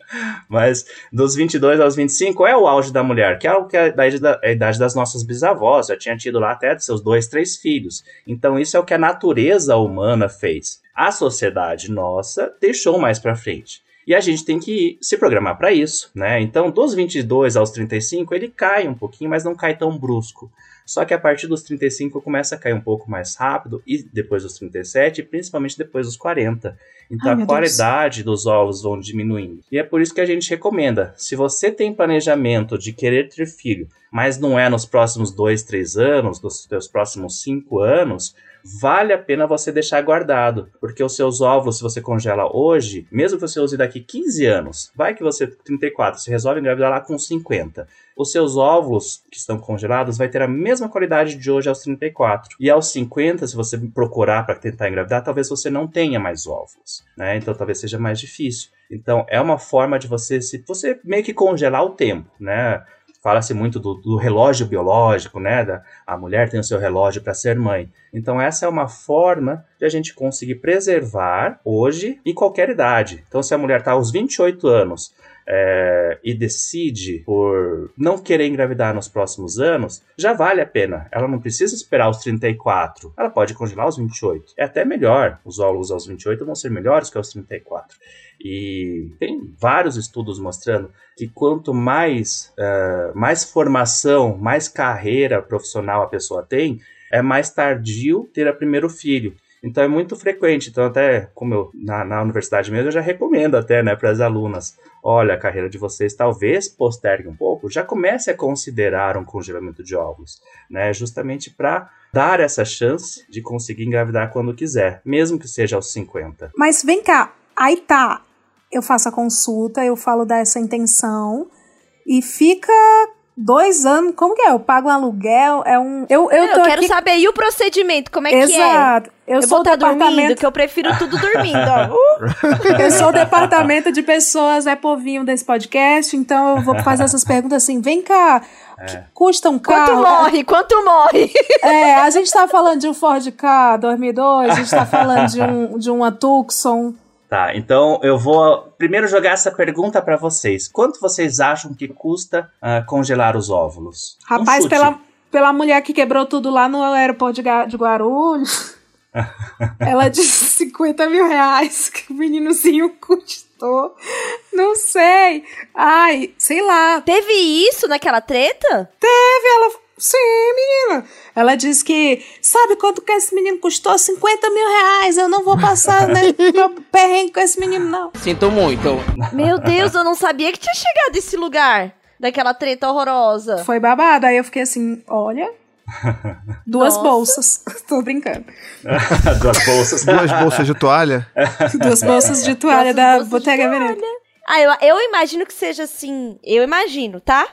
Mas dos 22 aos 25 é o auge da mulher, que é o que é a idade, idade das nossas bisavós. Já tinha tido lá até seus dois, três filhos. Então isso é o que a natureza humana fez. A sociedade nossa deixou mais para frente. E a gente tem que se programar para isso, né? Então, dos 22 aos 35, ele cai um pouquinho, mas não cai tão brusco. Só que a partir dos 35 começa a cair um pouco mais rápido, e depois dos 37, e principalmente depois dos 40. Então Ai, a qualidade dos ovos vão diminuindo. E é por isso que a gente recomenda: se você tem planejamento de querer ter filho, mas não é nos próximos 2, 3 anos, nos seus próximos 5 anos, vale a pena você deixar guardado, porque os seus óvulos, se você congela hoje, mesmo que você use daqui 15 anos, vai que você 34, você resolve engravidar lá com 50. Os seus óvulos que estão congelados vai ter a mesma qualidade de hoje aos 34. E aos 50, se você procurar para tentar engravidar, talvez você não tenha mais óvulos, né? Então talvez seja mais difícil. Então é uma forma de você se você meio que congelar o tempo, né? Fala-se muito do, do, relógio biológico, né? Da, a mulher tem o seu relógio para ser mãe. Então, essa é uma forma de a gente conseguir preservar hoje em qualquer idade. Então, se a mulher está aos 28 anos é, e decide por não querer engravidar nos próximos anos, já vale a pena. Ela não precisa esperar os 34. Ela pode congelar aos 28. É até melhor. Os óvulos aos 28 vão ser melhores que aos 34. E tem vários estudos mostrando que quanto mais, uh, mais formação, mais carreira profissional a pessoa tem, é mais tardio ter a primeiro filho. Então é muito frequente. Então, até como eu na, na universidade mesmo, eu já recomendo até né, para as alunas: olha, a carreira de vocês talvez postergue um pouco, já comece a considerar um congelamento de óvulos, né? Justamente para dar essa chance de conseguir engravidar quando quiser, mesmo que seja aos 50. Mas vem cá, aí tá. Eu faço a consulta, eu falo dessa intenção e fica dois anos. Como que é? Eu pago um aluguel? É um. Eu, eu, Não, tô eu quero aqui... saber. E o procedimento? Como é Exato. que é? Eu, sou vou o tá dormindo, departamento. que eu prefiro tudo dormindo, ó. Uh! Eu sou o departamento de pessoas, é povinho desse podcast, então eu vou fazer essas perguntas assim. Vem cá, que custa um Quanto carro? morre? Quanto morre? É, a gente tá falando de um Ford Ka 2002, a gente tá falando de um, de uma Tucson. Tá, então eu vou primeiro jogar essa pergunta para vocês. Quanto vocês acham que custa uh, congelar os óvulos? Um Rapaz, chute. pela, pela mulher que quebrou tudo lá no aeroporto de, de Guarulhos, ela disse 50 mil reais que o meninozinho custou. Não sei. Ai, sei lá. Teve isso naquela treta? Teve, ela. Sim, menina. Ela disse que. Sabe quanto que esse menino custou? 50 mil reais. Eu não vou passar né, perrengue com esse menino, não. Sinto muito. Meu Deus, eu não sabia que tinha chegado esse lugar. Daquela treta horrorosa. Foi babado. Aí eu fiquei assim: olha. Duas Nossa. bolsas. Tô brincando. Duas bolsas. Duas bolsas de toalha. Duas bolsas de toalha Nossas da bolsas toalha. Veneta. Ah, eu, eu imagino que seja assim. Eu imagino, tá?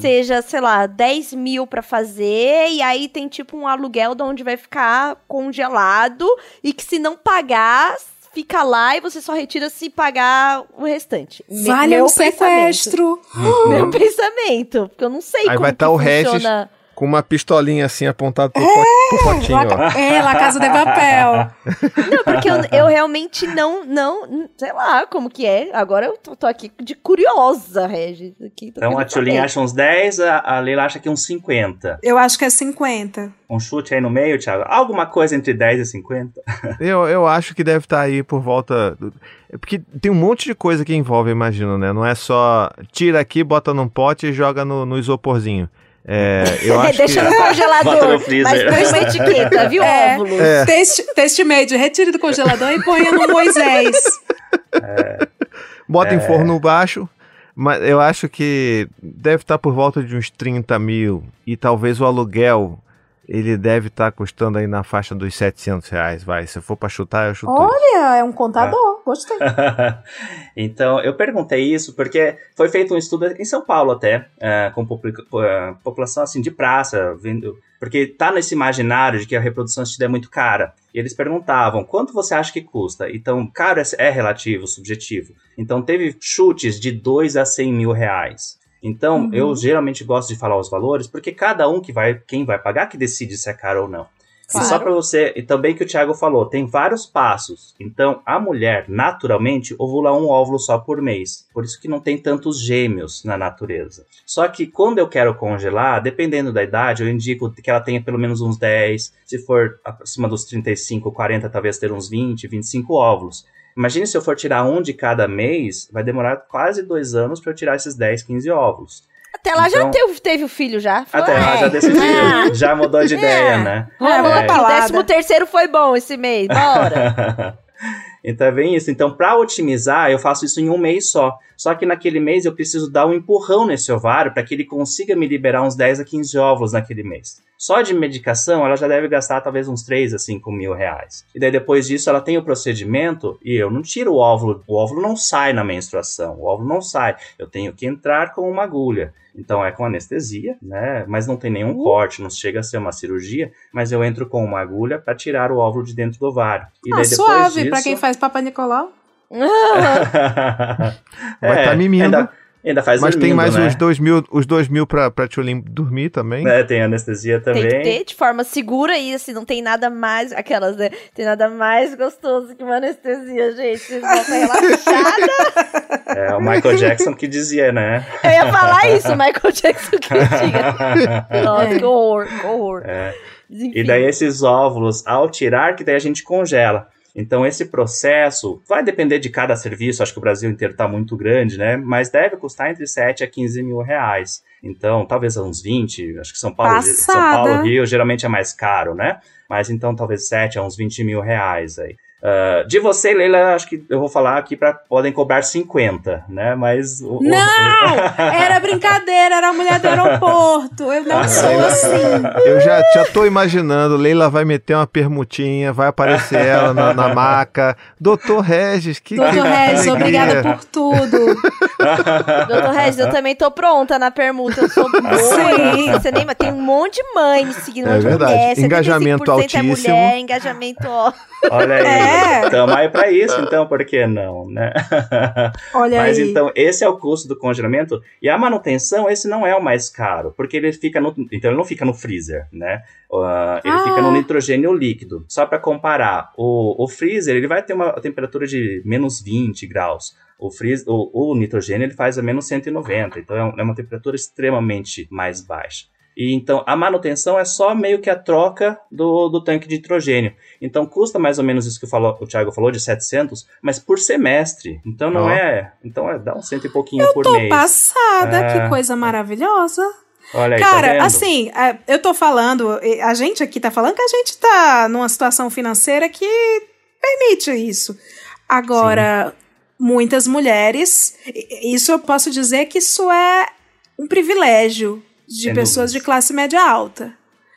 Seja, sei lá, 10 mil pra fazer, e aí tem tipo um aluguel de onde vai ficar congelado, e que se não pagar, fica lá e você só retira se pagar o restante. Vale meu um sequestro. Meu pensamento. Porque eu não sei Aí como vai que tá o funciona. Com uma pistolinha assim apontada pro, pot- pro potinho, ó. La, é, La Casa de Papel. Não, porque eu, eu realmente não, não, sei lá como que é. Agora eu tô, tô aqui de curiosa, Regis. Aqui, Então a saber. acha uns 10, a, a Leila acha que uns 50. Eu acho que é 50. Um chute aí no meio, Thiago? Alguma coisa entre 10 e 50? Eu, eu acho que deve estar aí por volta. do- é Porque tem um monte de coisa que envolve, imagino, né? Não é só tira aqui, bota num pote e joga no, no isoporzinho. É, eu acho Deixa que. no congelador. Bota. Mas põe uma etiqueta, viu, É. óvulos? É. Teste, teste made, retire do congelador e ponha no Moisés. Bota É. em forno baixo. Mas eu acho que deve estar por volta de uns 30 mil. E talvez o aluguel. Ele deve estar custando aí na faixa dos 700 reais, vai. Se eu for pra chutar, eu chuto. isso. Olha, é um contador. Gostei. então, eu perguntei isso porque foi feito um estudo em São Paulo até, eh, com publica- eh, população assim de praça, vendo, porque tá nesse imaginário de que a reprodução assistida é muito cara. E eles perguntavam, quanto você acha que custa? Então, caro é, é relativo, subjetivo. Então, teve chutes de 2 a 100 mil reais. Então, Uhum. eu geralmente gosto de falar os valores, porque cada um que vai, quem vai pagar, que decide se é caro ou não. E Claro. só para você, e também que o Thiago falou, tem vários passos. Então, a mulher, naturalmente, ovula um óvulo só por mês. Por isso que não tem tantos gêmeos na natureza. Só que quando eu quero congelar, dependendo da idade, eu indico que ela tenha pelo menos uns 10. Se for acima dos 35, 40, talvez ter uns 20, 25 óvulos. Imagine se eu for tirar um de cada mês, vai demorar quase dois anos para eu tirar esses 10, 15 óvulos. Até lá já Então- teve, teve o filho já. Foi, Até lá é. já decidiu, Ah, já mudou de ideia, É. né? Vamos lá, É. o décimo terceiro foi bom esse mês, bora. então é bem isso. Então, para otimizar, eu faço isso em um mês só. Só que naquele mês eu preciso dar um empurrão nesse ovário para que ele consiga me liberar uns 10 a 15 óvulos naquele mês. Só de medicação, ela já deve gastar talvez uns 3 a 5 mil reais. E daí depois disso ela tem o procedimento e eu não tiro o óvulo. O óvulo não sai na menstruação. O óvulo não sai. Eu tenho que entrar com uma agulha. Então é com anestesia, né? Mas não tem nenhum corte, não chega a ser uma cirurgia. Mas eu entro com uma agulha para tirar o óvulo de dentro do ovário. E Ah, daí depois suave, pra disso- quem faz Papa Nicolau. Vai tá mimindo. Ainda, ainda faz Mas tem mais né? os dois mil, os dois mil pra, pra Tchulin dormir também. É, tem anestesia Tem também. que ter de forma segura e assim, não tem nada mais. Aquelas, né? Tem nada mais gostoso que uma anestesia, gente. Vocês vão estar relaxada. É o Michael Jackson que dizia, né? Eu ia falar isso, Michael Jackson que tinha. Nossa, que horror, que horror. É. E daí esses óvulos, ao tirar, que daí a gente congela. Então esse processo vai depender de cada serviço, acho que o Brasil inteiro está muito grande, né? Mas deve custar entre 7 a 15 mil reais. Então, talvez uns 20, acho que São Paulo, São. Paulo, Rio, geralmente é mais caro, né? Mas então talvez 7 a uns 20 mil reais aí. Ah, de você, Leila, acho que eu vou falar aqui para podem cobrar 50, né? Mas. o- o- Não! Era brincadeira, era a mulher do aeroporto. Eu não sou assim. Eu já, já tô imaginando, Leila vai meter uma permutinha, vai aparecer ela na, na maca. Doutor Regis, que, que Doutor Regis, alegria. obrigada por tudo. Doutor Regis, eu também tô pronta na permuta. Eu sou boa. Sim. Você nem... Tem um monte de mãe me seguindo. É verdade. mulher, 75% Engajamento é altíssimo. mulher, engajamento, ó. Olha aí. É. Tamo aí pra isso, então, por que não, né? Olha Mas aí. então, esse é o custo do congelamento. E a manutenção, esse não é o mais caro, porque ele fica no. Então, ele não fica no freezer, né? Ah, ele Ah. fica no nitrogênio líquido. Só para comparar, o, o freezer ele vai ter uma temperatura de menos 20 graus. O, freezer, o, o nitrogênio ele faz a menos 190, então é é uma temperatura extremamente mais baixa. E então a manutenção é só meio que a troca do, do tanque de nitrogênio. Então custa mais ou menos isso que o, falou, o Thiago falou, de 700, mas por semestre. Então não Ó. é. Então é dá um cento e pouquinho por Tô mês. passada, É. que coisa maravilhosa. Olha aí, tá Cara, vendo? assim, é, eu tô falando, e a gente aqui tá falando que a gente tá numa situação financeira que permite isso. Agora, muitas mulheres, e- isso eu posso dizer que isso é um privilégio de Sem pessoas dúvidas. de classe média alta.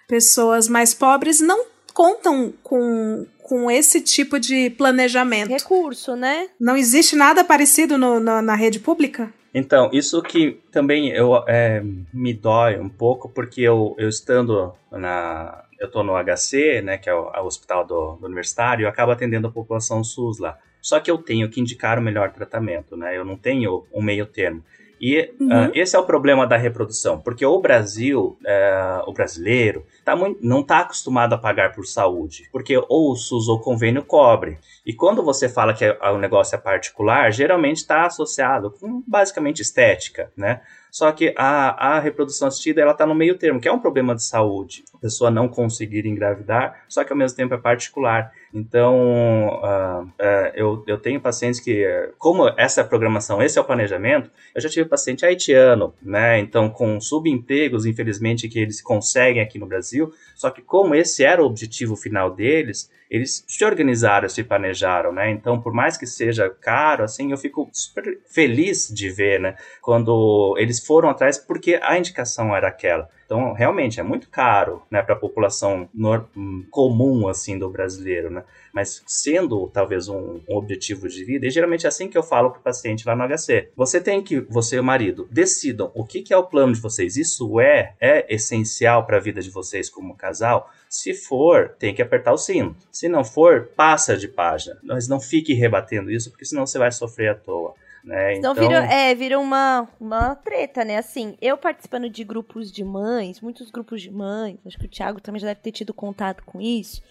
Pessoas mais pobres não contam com, com esse tipo de planejamento. Recurso, né? Não existe nada parecido no- no- na rede pública? Então, isso que também eu, é, me dói um pouco, porque eu, eu estando na. Eu tô no HC, né, que é o, é o hospital do, do universitário, eu acabo atendendo a população SUS lá. Só que eu tenho que indicar o melhor tratamento, né? Eu não tenho um meio termo. E Uhum. ah, esse é o problema da reprodução, porque o Brasil, é, o brasileiro, tá muito, não está acostumado a pagar por saúde, porque ou o SUS ou o convênio cobre. E quando você fala que é- o negócio é particular, geralmente está associado com basicamente estética, né? Só que a, a reprodução assistida ela está no meio termo, que é um problema de saúde. A pessoa não conseguir engravidar, só que ao mesmo tempo é particular. Então, ah, ah, eu, eu tenho pacientes que, como essa é a programação, esse é o planejamento, eu já tive paciente haitiano, né? Então, com subempregos, infelizmente, que eles conseguem aqui no Brasil, só que como esse era o objetivo final deles, eles se organizaram, se planejaram, né? Então, por mais que seja caro, assim, eu fico super feliz de ver, né? Quando eles foram atrás, porque a indicação era aquela. Então, realmente, é muito caro, né, para a população hum, comum, assim, do brasileiro, né? Mas sendo, talvez, um, um objetivo de vida, e geralmente é assim que eu falo para o paciente lá no HC. Você tem que, você e o marido, decidam o que, que é o plano de vocês. Isso é, é essencial para a vida de vocês como casal? Se for, tem que apertar o sino. Se não for, passa de página. Mas não fique rebatendo isso, porque senão você vai sofrer à toa. Né? Então, Então, vira, é, vira uma, uma treta, né? Assim, eu participando de grupos de mães, muitos grupos de mães, acho que o Thiago também já deve ter tido contato com isso.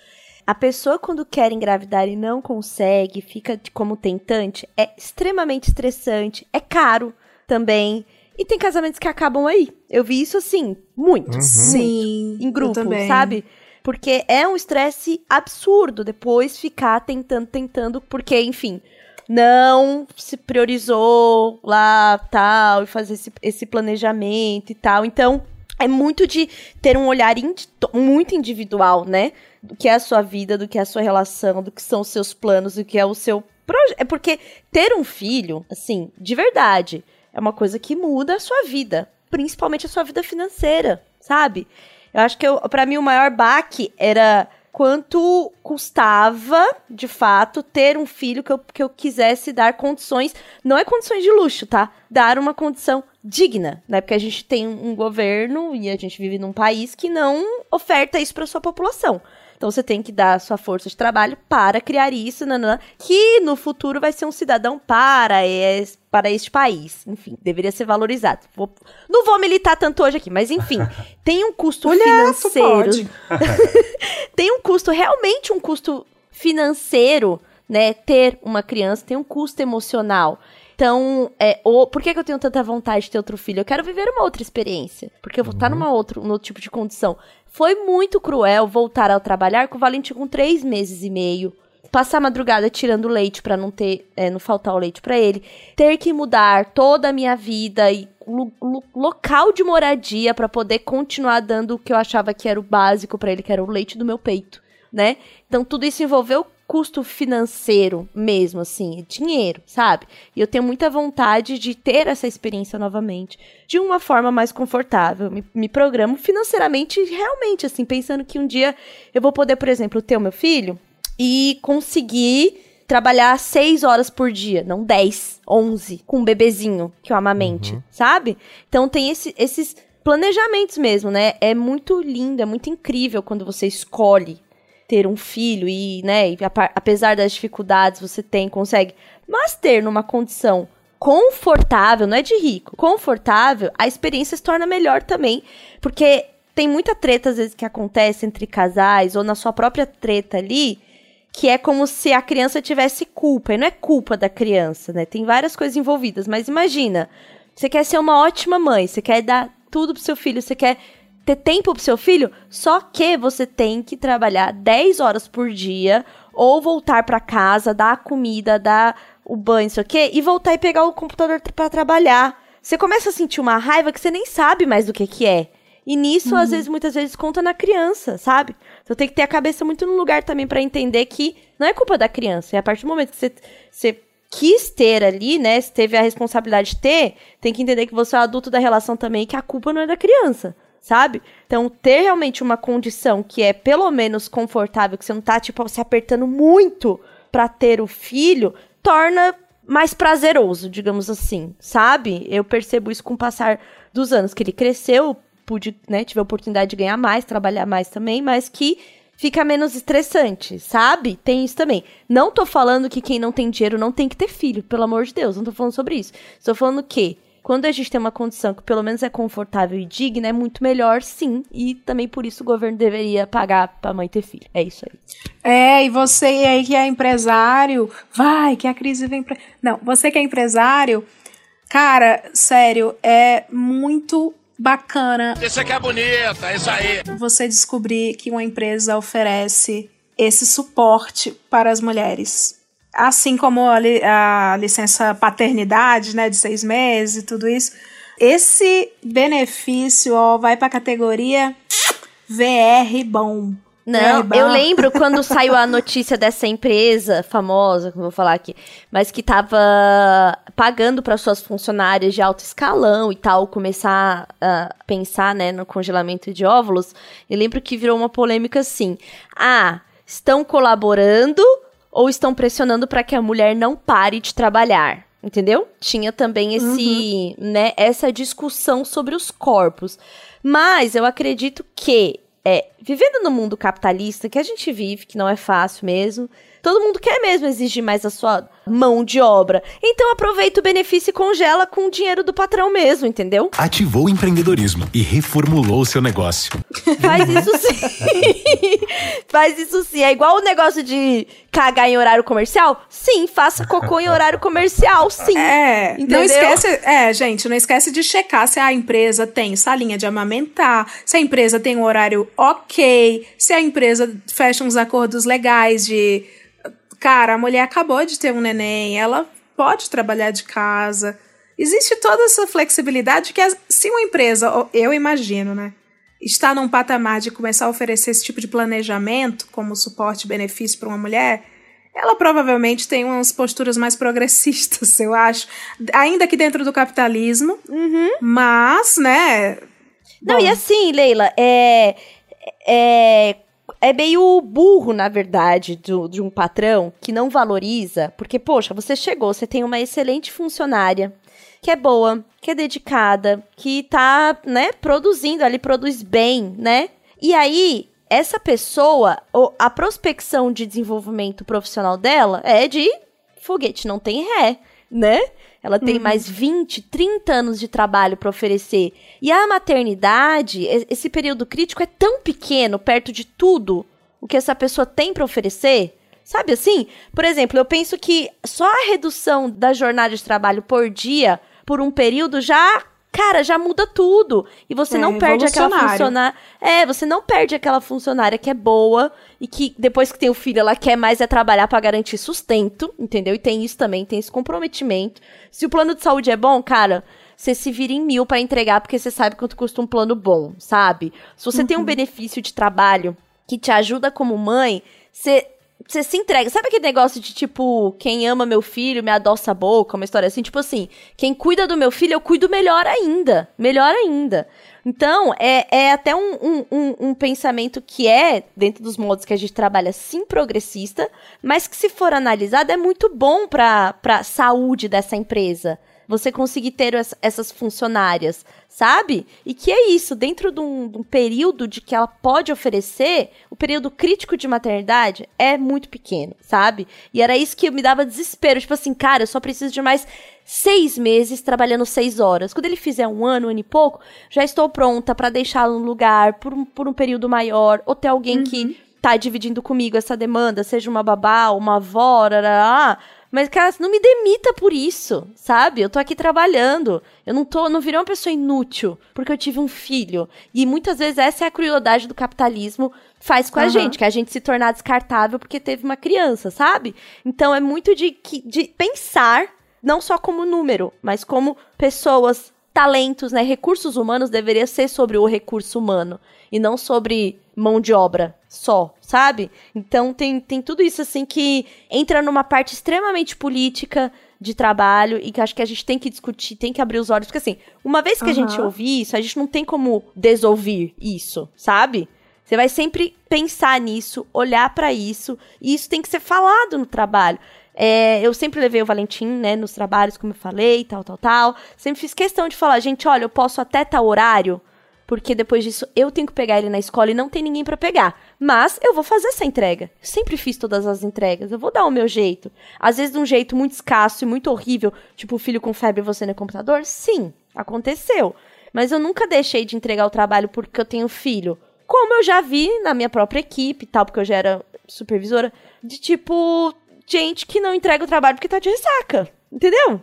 A pessoa, quando quer engravidar e não consegue, fica como tentante, é extremamente estressante, é caro também. E tem casamentos que acabam aí. Eu vi isso assim, muito. Uhum. Sim. Em grupo, sabe? Porque é um estresse absurdo depois ficar tentando, tentando, porque, enfim, não se priorizou lá, tal, e fazer esse, esse planejamento e tal. Então, é muito de ter um olhar muito individual, né? Do que é a sua vida, do que é a sua relação, do que são os seus planos, do que é o seu projeto. É porque ter um filho, assim, de verdade, é uma coisa que muda a sua vida, principalmente a sua vida financeira, sabe? Eu acho que para mim o maior baque era quanto custava, de fato, ter um filho que eu, que eu quisesse dar condições, não é condições de luxo, tá? Dar uma condição digna, né? Porque a gente tem um governo e a gente vive num país que não oferta isso para sua população. Então você tem que dar a sua força de trabalho para criar isso, nanana, que no futuro vai ser um cidadão para, es, para este país. Enfim, deveria ser valorizado. Vou, não vou militar tanto hoje aqui, mas enfim, tem um custo Mulher, financeiro. tem um custo, realmente um custo financeiro, né? Ter uma criança tem um custo emocional. Então, é, ou, por que, que eu tenho tanta vontade de ter outro filho? Eu quero viver uma outra experiência. Porque eu vou estar numa outra, um outro tipo de condição. Foi muito cruel voltar ao trabalhar com o Valentim com três meses e meio. Passar a madrugada tirando leite para não ter, é, não faltar o leite para ele. Ter que mudar toda a minha vida e lo, lo, local de moradia para poder continuar dando o que eu achava que era o básico para ele, que era o leite do meu peito, né? Então tudo isso envolveu custo financeiro mesmo, assim, dinheiro, sabe? E eu tenho muita vontade de ter essa experiência novamente, de uma forma mais confortável. Me, me programo financeiramente, realmente, assim, pensando que um dia eu vou poder, por exemplo, ter o meu filho e conseguir trabalhar seis horas por dia, não 10, 11, com um bebezinho que eu amamente, uhum. sabe? Então tem esse, esses planejamentos mesmo, né? É muito lindo, é muito incrível quando você escolhe ter um filho e, né, apesar das dificuldades, você tem, consegue, mas ter numa condição confortável, não é de rico, confortável, a experiência se torna melhor também, porque tem muita treta às vezes que acontece entre casais ou na sua própria treta ali, que é como se a criança tivesse culpa, e não é culpa da criança, né? Tem várias coisas envolvidas, mas imagina, você quer ser uma ótima mãe, você quer dar tudo pro seu filho, você quer ter tempo pro seu filho, só que você tem que trabalhar 10 horas por dia ou voltar para casa, dar a comida, dar o banho, isso aqui, e voltar e pegar o computador para trabalhar. Você começa a sentir uma raiva que você nem sabe mais do que que é. E nisso, uhum. às vezes, muitas vezes conta na criança, sabe? Então tem que ter a cabeça muito no lugar também para entender que não é culpa da criança. É a partir do momento que você, você quis ter ali, né? Se teve a responsabilidade de ter, tem que entender que você é o adulto da relação também, que a culpa não é da criança sabe? Então, ter realmente uma condição que é pelo menos confortável, que você não tá, tipo, se apertando muito para ter o filho, torna mais prazeroso, digamos assim, sabe? Eu percebo isso com o passar dos anos, que ele cresceu, pude, né, tive a oportunidade de ganhar mais, trabalhar mais também, mas que fica menos estressante, sabe? Tem isso também. Não tô falando que quem não tem dinheiro não tem que ter filho, pelo amor de Deus, não tô falando sobre isso. Estou falando que quando a gente tem uma condição que pelo menos é confortável e digna, é muito melhor, sim. E também por isso o governo deveria pagar pra mãe ter filho. É isso aí. É, e você aí que é empresário, vai, que a crise vem pra. Não, você que é empresário, cara, sério, é muito bacana. Isso aqui é bonita, é isso aí. Você descobrir que uma empresa oferece esse suporte para as mulheres assim como a, li, a licença paternidade, né, de seis meses e tudo isso, esse benefício ó, vai para a categoria VR bom. Não, eu lembro quando saiu a notícia dessa empresa famosa, que eu vou falar aqui, mas que tava pagando para suas funcionárias de alto escalão e tal começar a pensar, né, no congelamento de óvulos. Eu lembro que virou uma polêmica assim: "Ah, estão colaborando ou estão pressionando para que a mulher não pare de trabalhar. Entendeu? Tinha também esse, uhum. né, essa discussão sobre os corpos. Mas eu acredito que é, vivendo no mundo capitalista que a gente vive, que não é fácil mesmo, Todo mundo quer mesmo exigir mais a sua mão de obra. Então aproveita o benefício e congela com o dinheiro do patrão mesmo, entendeu? Ativou o empreendedorismo e reformulou o seu negócio. Faz isso sim. Faz isso sim. É igual o negócio de cagar em horário comercial? Sim, faça cocô em horário comercial, sim. É, entendeu? não esquece, é, gente, não esquece de checar se a empresa tem salinha de amamentar, se a empresa tem um horário ok ok, se a empresa fecha uns acordos legais de. Cara, a mulher acabou de ter um neném, ela pode trabalhar de casa. Existe toda essa flexibilidade que, se uma empresa, eu imagino, né? Está num patamar de começar a oferecer esse tipo de planejamento como suporte e benefício para uma mulher, ela provavelmente tem umas posturas mais progressistas, eu acho. Ainda que dentro do capitalismo. Uhum. Mas, né. Não, Bom. e assim, Leila, é. É, é meio burro, na verdade, do, de um patrão que não valoriza, porque, poxa, você chegou, você tem uma excelente funcionária, que é boa, que é dedicada, que tá, né, produzindo ali, produz bem, né? E aí, essa pessoa, a prospecção de desenvolvimento profissional dela é de foguete, não tem ré, né? Ela tem uhum. mais 20, 30 anos de trabalho para oferecer. E a maternidade, esse período crítico é tão pequeno perto de tudo o que essa pessoa tem para oferecer. Sabe assim? Por exemplo, eu penso que só a redução da jornada de trabalho por dia por um período já cara, já muda tudo. E você é, não perde aquela funcionária. É, você não perde aquela funcionária que é boa e que depois que tem o filho, ela quer mais é trabalhar para garantir sustento, entendeu? E tem isso também, tem esse comprometimento. Se o plano de saúde é bom, cara, você se vira em mil para entregar porque você sabe quanto custa um plano bom, sabe? Se você uhum. tem um uhum. benefício de trabalho que te ajuda como mãe, você você se entrega. Sabe aquele negócio de tipo, quem ama meu filho me adoça a boca, uma história assim? Tipo assim, quem cuida do meu filho, eu cuido melhor ainda. Melhor ainda. Então, é, é até um, um, um, um pensamento que é, dentro dos modos que a gente trabalha, sim, progressista, mas que, se for analisado, é muito bom para a saúde dessa empresa você conseguir ter essas funcionárias, sabe? E que é isso, dentro de um, de um, período de que ela pode oferecer, o período crítico de maternidade é muito pequeno, sabe? E era isso que me dava desespero, tipo assim, cara, eu só preciso de mais seis meses trabalhando seis horas. Quando ele fizer um ano, um ano e pouco, já estou pronta para deixá-lo no lugar por um, por um período maior, ou ter alguém uhum. que tá dividindo comigo essa demanda, seja uma babá, uma avó, rará, mas, cara, não me demita por isso, sabe? Eu tô aqui trabalhando. Eu não tô, não virei uma pessoa inútil porque eu tive um filho. E muitas vezes essa é a crueldade do capitalismo faz com a gente, que é a gente se tornar descartável porque teve uma criança, sabe? Então é muito de, de pensar não só como número, mas como pessoas, talentos, né? Recursos humanos deveria ser sobre o recurso humano e não sobre mão de obra só, sabe? Então tem, tem tudo isso assim que entra numa parte extremamente política de trabalho e que acho que a gente tem que discutir, tem que abrir os olhos, porque assim, uma vez que uhum. a gente ouvir isso, a gente não tem como desouvir isso, sabe? Você vai sempre pensar nisso, olhar para isso, e isso tem que ser falado no trabalho. É, eu sempre levei o Valentim, né, nos trabalhos, como eu falei, tal, tal, tal. Sempre fiz questão de falar, gente, olha, eu posso até tal horário, porque depois disso eu tenho que pegar ele na escola e não tem ninguém para pegar. Mas eu vou fazer essa entrega. Sempre fiz todas as entregas, eu vou dar o meu jeito. Às vezes de um jeito muito escasso e muito horrível, tipo o filho com febre e você no computador. Sim, aconteceu. Mas eu nunca deixei de entregar o trabalho porque eu tenho filho. Como eu já vi na minha própria equipe e tal, porque eu já era supervisora, de tipo, gente que não entrega o trabalho porque tá de ressaca. Entendeu?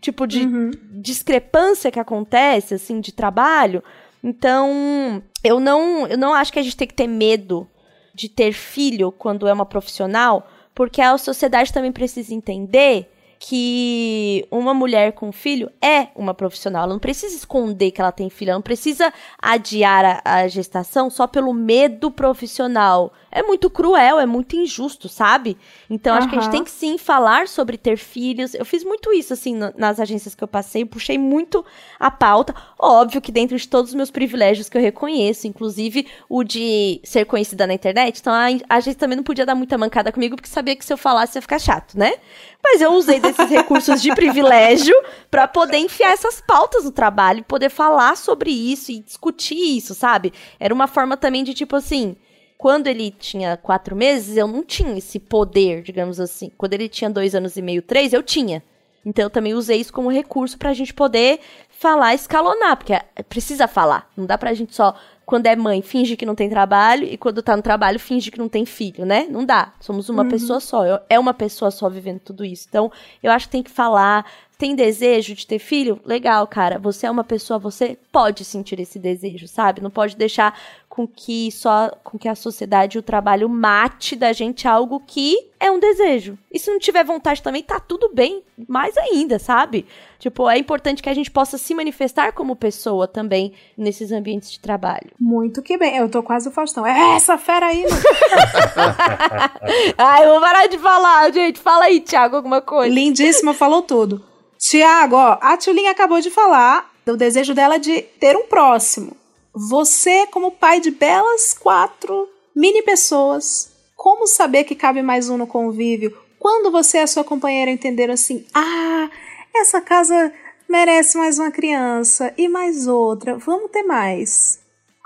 Tipo de uhum. discrepância que acontece, assim, de trabalho então, eu não, eu não acho que a gente tem que ter medo de ter filho quando é uma profissional, porque a sociedade também precisa entender que uma mulher com filho é uma profissional. Ela não precisa esconder que ela tem filho, ela não precisa adiar a, a gestação só pelo medo profissional é muito cruel, é muito injusto, sabe? Então uhum. acho que a gente tem que sim falar sobre ter filhos. Eu fiz muito isso, assim, nas agências que eu passei, eu puxei muito a pauta. Óbvio que dentro de todos os meus privilégios que eu reconheço, inclusive o de ser conhecida na internet, então a, a gente também não podia dar muita mancada comigo, porque sabia que se eu falasse ia ficar chato, né? Mas eu usei desses recursos de privilégio para poder enfiar essas pautas no trabalho, poder falar sobre isso e discutir isso, sabe? Era uma forma também de tipo assim quando ele tinha quatro meses, eu não tinha esse poder, digamos assim. Quando ele tinha dois anos e meio, três, eu tinha. Então eu também usei isso como recurso pra gente poder falar, escalonar, porque é, precisa falar. Não dá pra gente só, quando é mãe, finge que não tem trabalho e quando tá no trabalho, finge que não tem filho, né? Não dá. Somos uma uhum. pessoa só. É uma pessoa só vivendo tudo isso. Então, eu acho que tem que falar. Tem desejo de ter filho? Legal, cara. Você é uma pessoa, você pode sentir esse desejo, sabe? Não pode deixar com que só com que a sociedade e o trabalho mate da gente algo que é um desejo. E se não tiver vontade também, tá tudo bem, mais ainda, sabe? Tipo, é importante que a gente possa se manifestar como pessoa também nesses ambientes de trabalho. Muito que bem. Eu tô quase o Faustão. É essa fera aí, mano. Ai, eu vou parar de falar, gente. Fala aí, Thiago, alguma coisa. Lindíssima, falou tudo. Tiago, ó, a Tchulinha acabou de falar do desejo dela de ter um próximo. Você, como pai de belas quatro mini pessoas, como saber que cabe mais um no convívio? Quando você e a sua companheira entenderam assim, ah, essa casa merece mais uma criança e mais outra, vamos ter mais.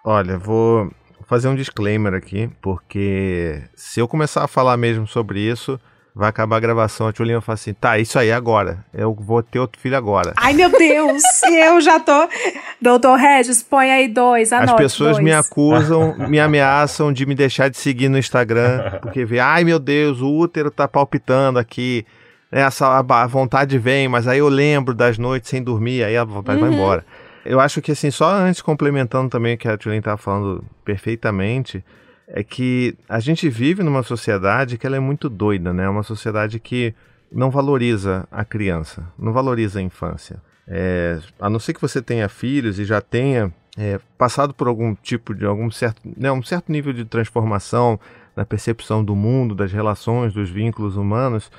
Olha, vou fazer um disclaimer aqui, porque se eu começar a falar mesmo sobre isso, vai acabar a gravação. A Tchulinha fala assim: tá, isso aí agora. Eu vou ter outro filho agora. Ai, meu Deus! e eu já tô. Doutor Regis, põe aí dois. Anote, As pessoas dois. me acusam, me ameaçam de me deixar de seguir no Instagram, porque vê, ai meu Deus, o útero tá palpitando aqui. Essa, a vontade vem, mas aí eu lembro das noites sem dormir, aí a vontade uhum. vai embora. Eu acho que assim, só antes complementando também o que a Tchulinha estava falando perfeitamente, é que a gente vive numa sociedade que ela é muito doida, né? Uma sociedade que não valoriza a criança, não valoriza a infância. É, a não ser que você tenha filhos e já tenha é, passado por algum tipo de algum certo, né, um certo nível de transformação na percepção do mundo, das relações, dos vínculos humanos,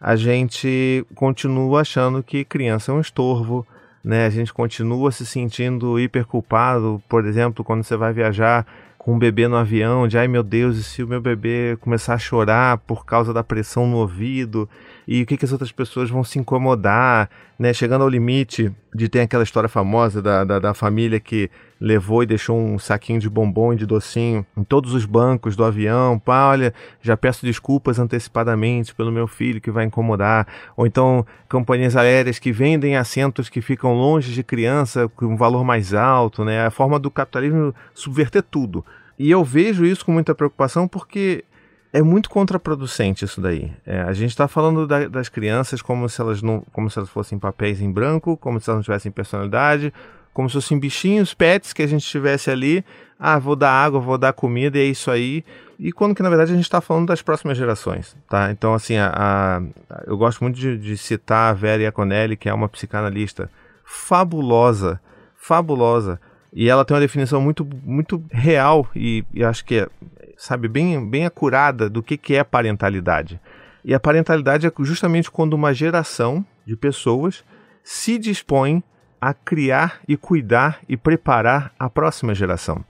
a gente continua achando que criança é um estorvo, né? A gente continua se sentindo hiper culpado, por exemplo, quando você vai viajar com um bebê no avião, de ai meu Deus, e se o meu bebê começar a chorar por causa da pressão no ouvido, e o que, que as outras pessoas vão se incomodar, né? Chegando ao limite de ter aquela história famosa da, da, da família que levou e deixou um saquinho de bombom e de docinho em todos os bancos do avião. Pá, olha, já peço desculpas antecipadamente pelo meu filho que vai incomodar. Ou então companhias aéreas que vendem assentos que ficam longe de criança com um valor mais alto, né? A forma do capitalismo subverter tudo. E eu vejo isso com muita preocupação porque é muito contraproducente isso daí. É, a gente está falando da, das crianças como se elas não, como se elas fossem papéis em branco, como se elas não tivessem personalidade, como se fossem bichinhos, pets que a gente tivesse ali. Ah, vou dar água, vou dar comida e é isso aí. E quando que na verdade a gente está falando das próximas gerações, tá? Então assim, a, a eu gosto muito de, de, citar a Vera Iaconelli, que é uma psicanalista fabulosa, fabulosa. E ela tem uma definição muito, muito real e, e acho que é, sabe, bem, bem acurada do que, que é parentalidade. E a parentalidade é justamente quando uma geração de pessoas se dispõe a criar e cuidar e preparar a próxima geração.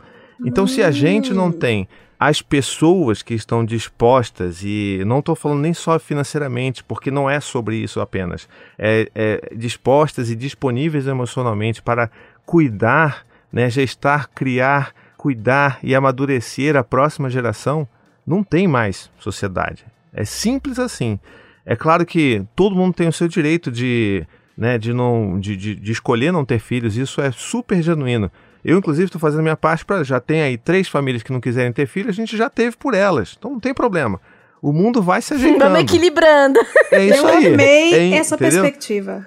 Então, se a gente não tem as pessoas que estão dispostas, e não estou falando nem só financeiramente, porque não é sobre isso apenas, é, é dispostas e disponíveis emocionalmente para cuidar, né, gestar, criar, cuidar e amadurecer a próxima geração, não tem mais sociedade. É simples assim. É claro que todo mundo tem o seu direito de né, de, não, de, de, de escolher não ter filhos, isso é super genuíno. Eu, inclusive, estou fazendo minha parte para. Já tem aí três famílias que não quiserem ter filhos, a gente já teve por elas. Então não tem problema. O mundo vai se ajeitando. Vamos equilibrando. É isso eu aí. Amei é, essa entendeu? perspectiva.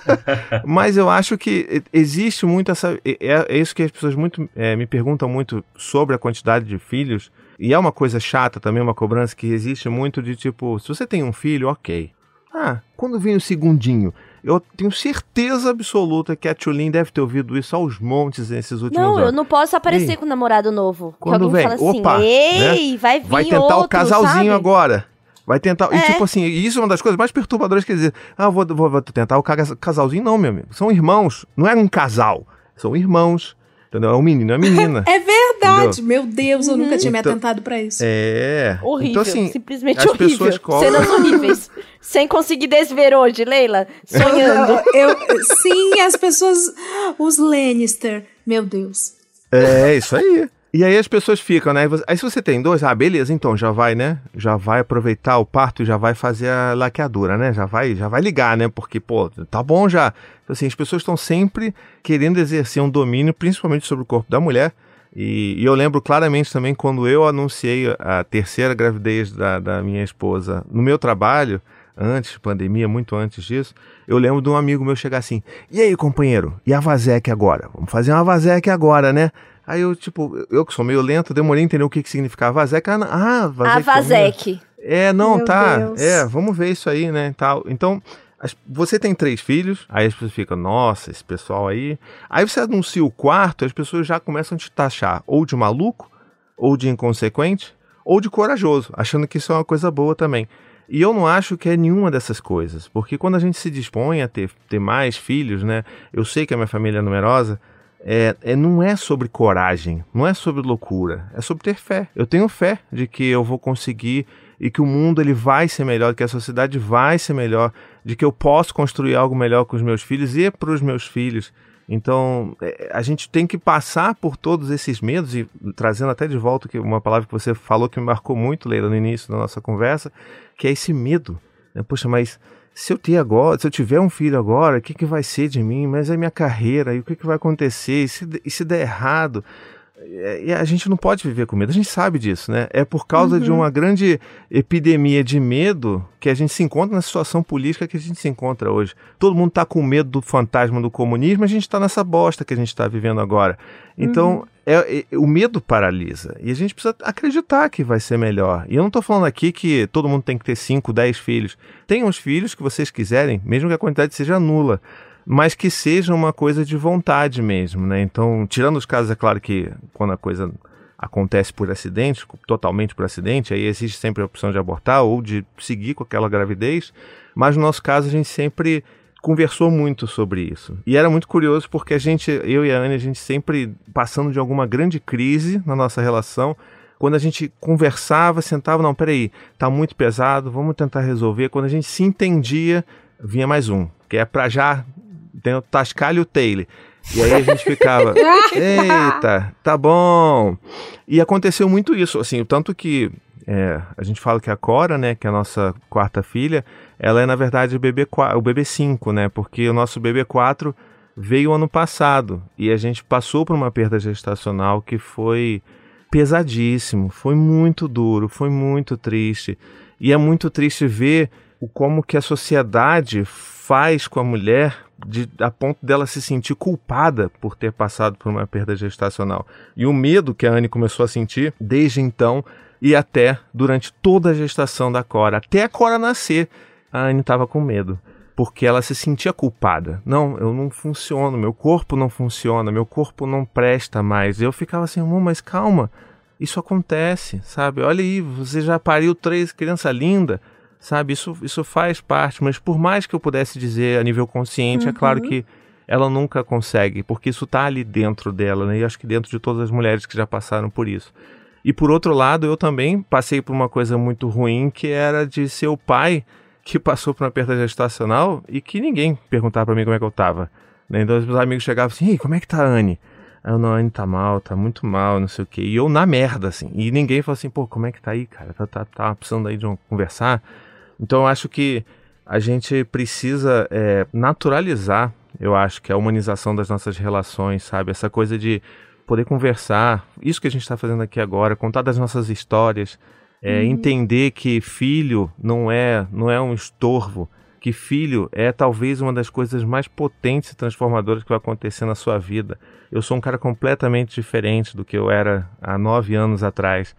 Mas eu acho que existe muito essa. É, é isso que as pessoas muito, é, me perguntam muito sobre a quantidade de filhos. E é uma coisa chata também, uma cobrança que existe muito de tipo, se você tem um filho, ok. Ah, quando vem o segundinho? Eu tenho certeza absoluta que a Tulin deve ter ouvido isso aos montes nesses últimos não, anos. Não, eu não posso aparecer Ei, com um namorado novo. Quando vem, fala assim, opa, Ei, né? vai vir Vai tentar outro, o casalzinho sabe? agora. Vai tentar. É. E tipo assim, isso é uma das coisas mais perturbadoras que dizer. Ah, vou, vou, vou tentar o casalzinho. Não, meu amigo. São irmãos. Não é um casal. São irmãos. Entendeu? É um menino, é uma menina. É verdade. Entendeu? Meu Deus, eu nunca tinha me Então- atentado pra isso. É. Horrível, Então, assim, simplesmente as horrível. pessoas cobram. Cenas horríveis. Sem conseguir desver hoje, Leila. Sonhando. Eu, eu- sim, as pessoas. Os Lannister. Meu Deus. É, isso aí. E aí as pessoas ficam, né? Aí se você tem dois, ah, beleza, então já vai, né? Já vai aproveitar o parto e já vai fazer a laqueadura, né? Já vai, já vai ligar, né? Porque, pô, tá bom já. Então, assim, as pessoas estão sempre querendo exercer um domínio, principalmente sobre o corpo da mulher. E, e eu lembro claramente também quando eu anunciei a terceira gravidez da, da minha esposa no meu trabalho, antes, pandemia, muito antes disso, eu lembro de um amigo meu chegar assim: E aí, companheiro, e a Vazec agora? Vamos fazer uma Vazec agora, né? Aí eu, tipo, eu que sou meio lento, demorei a entender o que, que significava Vazek. Ah, ah Vazek. A Vazek. É, não, Meu tá. Deus. É, vamos ver isso aí, né? Tal. Então, as- você tem três filhos, aí as pessoas ficam, nossa, esse pessoal aí. Aí você anuncia o quarto, as pessoas já começam a te taxar ou de maluco, ou de inconsequente, ou de corajoso, achando que isso é uma coisa boa também. E eu não acho que é nenhuma dessas coisas, porque quando a gente se dispõe a ter, ter mais filhos, né? Eu sei que a minha família é numerosa, é, é- não é sobre coragem, não é sobre loucura, é sobre ter fé. Eu tenho fé de que eu vou conseguir e que o mundo ele vai ser melhor, que a sociedade vai ser melhor, de que eu posso construir algo melhor com os meus filhos e para os meus filhos. Então, é, a gente tem que passar por todos esses medos e trazendo até de volta que uma palavra que você falou que me marcou muito, Leila, no início da nossa conversa, que é esse medo. né? Poxa, mas se eu ter agora, se eu tiver um filho agora, o que, que vai ser de mim? Mas é minha carreira, e o que, que vai acontecer? E se, e se der errado? É, E a gente não pode viver com medo, a gente sabe disso, né? É por causa de uma grande epidemia de medo que a gente se encontra na situação política que a gente se encontra hoje. Todo mundo está com medo do fantasma do comunismo, a gente está nessa bosta que a gente está vivendo agora. Então, é- é- o medo paralisa. E a gente precisa acreditar que vai ser melhor. E eu não estou falando aqui que todo mundo tem que ter 5, 10 filhos. Tenham os filhos que vocês quiserem, mesmo que a quantidade seja nula mas que seja uma coisa de vontade mesmo, né? Então, tirando os casos, é claro que quando a coisa acontece por acidente, totalmente por acidente, aí existe sempre a opção de abortar ou de seguir com aquela gravidez, mas no nosso caso a gente sempre conversou muito sobre isso. E era muito curioso porque a gente, eu e a Anne, a gente sempre passando de alguma grande crise na nossa relação, quando a gente conversava, sentava, não, peraí, tá muito pesado, vamos tentar resolver. Quando a gente se entendia, vinha mais um, que é pra já tem o Tascalho e o Taylor. E aí a gente ficava, eita, tá bom. E aconteceu muito isso, assim, tanto que é, a gente fala que a Cora, né, que é a nossa quarta filha, ela é na verdade o bebê, qua- o bebê 5, né, porque o nosso bebê 4 veio ano passado e a gente passou por uma perda gestacional que foi pesadíssimo, foi muito duro, foi muito triste. E é muito triste ver o como que a sociedade faz com a mulher de, a ponto dela se sentir culpada por ter passado por uma perda gestacional. E o medo que a Anne começou a sentir desde então e até durante toda a gestação da Cora, até a Cora nascer, a Anne estava com medo. Porque ela se sentia culpada. Não, eu não funciono, meu corpo não funciona, meu corpo não presta mais. Eu ficava assim, mas calma, isso acontece, sabe? Olha aí, você já pariu três criança linda, sabe? Isso, isso faz parte, mas por mais que eu pudesse dizer a nível consciente, é claro que ela nunca consegue, porque isso tá ali dentro dela, né? E acho que dentro de todas as mulheres que já passaram por isso. E por outro lado, eu também passei por uma coisa muito ruim, que era de ser o pai que passou por uma perda gestacional e que ninguém perguntava pra mim como é que eu tava. Né? Então os meus amigos chegavam assim, Ei, como é que tá a Anne? Aí eu, não, a Anne tá mal, tá muito mal, não sei o quê. E eu na merda, assim. E ninguém falou assim, pô, como é que tá aí, cara? Tá, tá, tá precisando aí de um, conversar? Então eu acho que a gente precisa é, naturalizar, eu acho que a humanização das nossas relações, sabe? Essa coisa de poder conversar, isso que a gente está fazendo aqui agora, contar das nossas histórias, é, entender que filho não é, não é um estorvo, que filho é talvez uma das coisas mais potentes e transformadoras que vai acontecer na sua vida. Eu sou um cara completamente diferente do que eu era há nove anos atrás.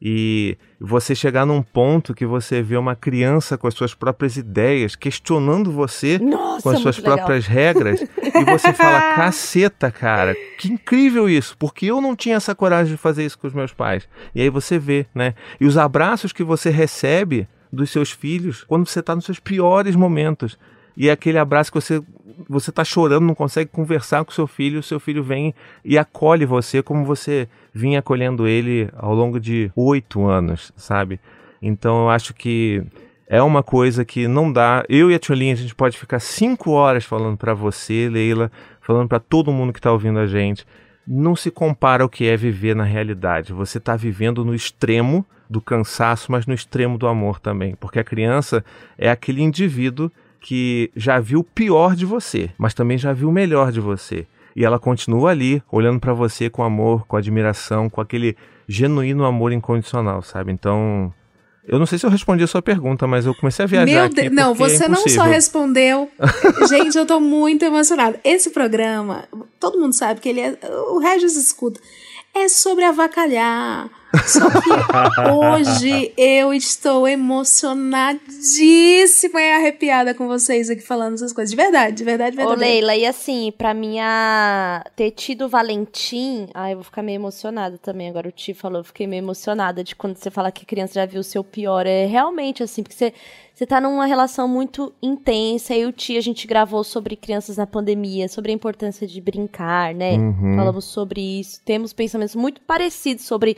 E você chegar num ponto que você vê uma criança com as suas próprias ideias, questionando você Nossa, com as suas legal. próprias regras, e você fala, caceta, cara, que incrível isso, porque eu não tinha essa coragem de fazer isso com os meus pais. E aí você vê, né? E os abraços que você recebe dos seus filhos quando você está nos seus piores momentos. E é aquele abraço que você você tá chorando, não consegue conversar com seu filho, o seu filho vem e acolhe você como você vinha acolhendo ele ao longo de oito anos, sabe? Então eu acho que é uma coisa que não dá. Eu e a Tcholinha, a gente pode ficar cinco horas falando pra você, Leila, falando pra todo mundo que tá ouvindo a gente. Não se compara ao que é viver na realidade. Você tá vivendo no extremo do cansaço, mas no extremo do amor também. Porque a criança é aquele indivíduo que já viu o pior de você, mas também já viu o melhor de você. E ela continua ali, olhando pra você com amor, com admiração, com aquele genuíno amor incondicional, sabe? Então, Eu não sei se eu respondi a sua pergunta, mas eu comecei a viajar Meu Deus, não, é você não só respondeu. Gente, eu tô muito emocionada. Esse programa, todo mundo sabe que ele é. O Regis escuta. É sobre avacalhar. Só que hoje eu estou emocionadíssima e arrepiada com vocês aqui falando essas coisas. De verdade, de verdade, de Ô, verdade. Leila, e assim, pra minha ter tido o Valentim, ai, eu vou ficar meio emocionada também. Agora o Ti falou, eu fiquei meio emocionada de quando você fala que a criança já viu o seu pior. É realmente assim, porque você, você tá numa relação muito intensa. E o Ti, a gente gravou sobre crianças na pandemia, sobre a importância de brincar, né? Uhum. Falamos sobre isso. Temos pensamentos muito parecidos sobre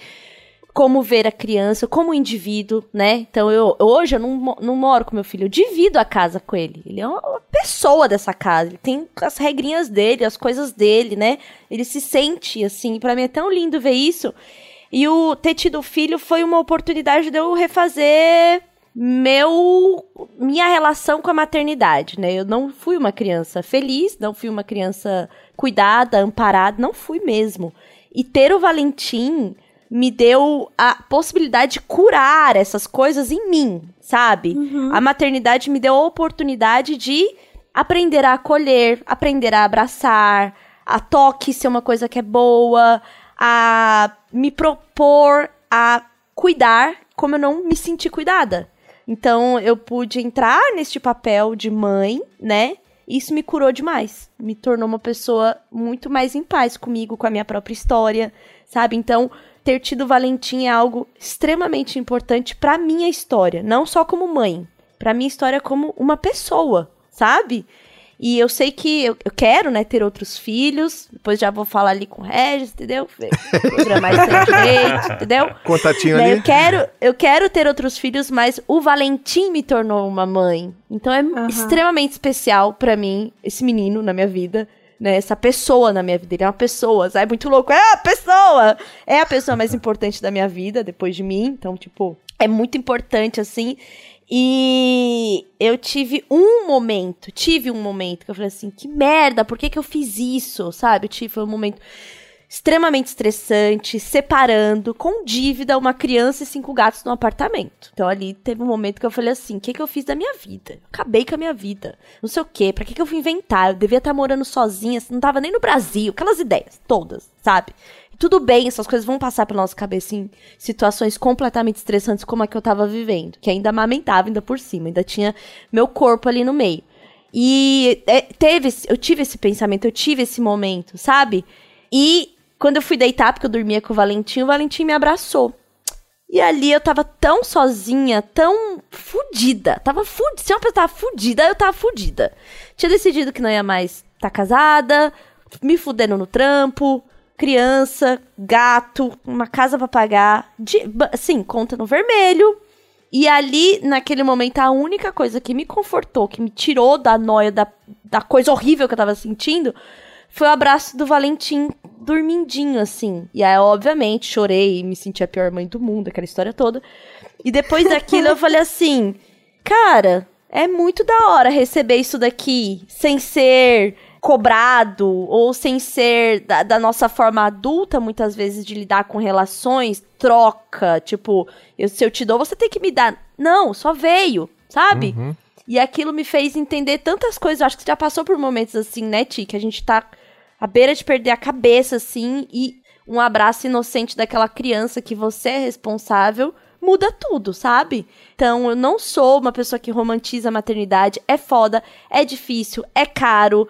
como ver a criança, como indivíduo, né? Então, eu hoje eu não, não moro com meu filho, eu divido a casa com ele. Ele é uma pessoa dessa casa, ele tem as regrinhas dele, as coisas dele, né? Ele se sente assim, pra mim é tão lindo ver isso. E o ter tido filho foi uma oportunidade de eu refazer meu minha relação com a maternidade, né? Eu não fui uma criança feliz, não fui uma criança cuidada, amparada, não fui mesmo. E ter o Valentim me deu a possibilidade de curar essas coisas em mim, sabe? A maternidade me deu a oportunidade de aprender a acolher, aprender a abraçar, a toque ser uma coisa que é boa, a me propor a cuidar como eu não me senti cuidada. Então eu pude entrar neste papel de mãe, né? Isso me curou demais. Me tornou uma pessoa muito mais em paz comigo, com a minha própria história, sabe? Então, ter tido Valentim é algo extremamente importante pra minha história, não só como mãe, pra minha história como uma pessoa, sabe? E eu sei que eu, eu quero, né, ter outros filhos. Depois já vou falar ali com o Regis, entendeu? Programar isso entendeu? Contatinho Né, ali. Eu quero, eu quero ter outros filhos, mas o Valentim me tornou uma mãe. Então é extremamente especial pra mim esse menino na minha vida, né? Essa pessoa na minha vida, ele é uma pessoa, sabe? Muito louco. É a pessoa. É a pessoa mais importante da minha vida depois de mim, então tipo, é muito importante assim. E eu tive um momento, tive um momento que eu falei assim, que merda, por que que eu fiz isso, sabe? Tive um momento extremamente estressante, separando, com dívida, uma criança e cinco gatos no apartamento. Então ali teve um momento que eu falei assim, o que que eu fiz da minha vida? Acabei com a minha vida. Não sei o quê, pra que que eu fui inventar? Eu devia estar morando sozinha, não tava nem no Brasil, aquelas ideias todas, sabe? Tudo bem, essas coisas vão passar pela nossa cabeça em situações completamente estressantes como a que eu tava vivendo, que ainda amamentava ainda por cima, ainda tinha meu corpo ali no meio. E é, teve, eu tive esse pensamento, eu tive esse momento, sabe? E quando eu fui deitar, porque eu dormia com o Valentim, o Valentim me abraçou. E ali eu tava tão sozinha, tão fudida. Tava fudida. Se uma pessoa tava fudida, eu tava fudida. Tinha decidido que não ia mais estar casada, me fudendo no trampo, criança, gato, uma casa pra pagar. De, assim, conta no vermelho. E ali, naquele momento, a única coisa que me confortou, que me tirou da noia, da, da coisa horrível que eu tava sentindo, foi o abraço do Valentim dormindinho, assim. E aí, obviamente, chorei, me senti a pior mãe do mundo, aquela história toda. E depois daquilo eu falei assim, cara, é muito da hora receber isso daqui sem ser cobrado ou sem ser da, da nossa forma adulta, muitas vezes, de lidar com relações, troca, tipo, eu, se eu te dou, você tem que me dar. Não, só veio, sabe? E aquilo me fez entender tantas coisas. Eu acho que você já passou por momentos assim, né, Ti? Que a gente tá à beira de perder a cabeça, assim, e um abraço inocente daquela criança que você é responsável muda tudo, sabe? Então, eu não sou uma pessoa que romantiza a maternidade. É foda, é difícil, é caro.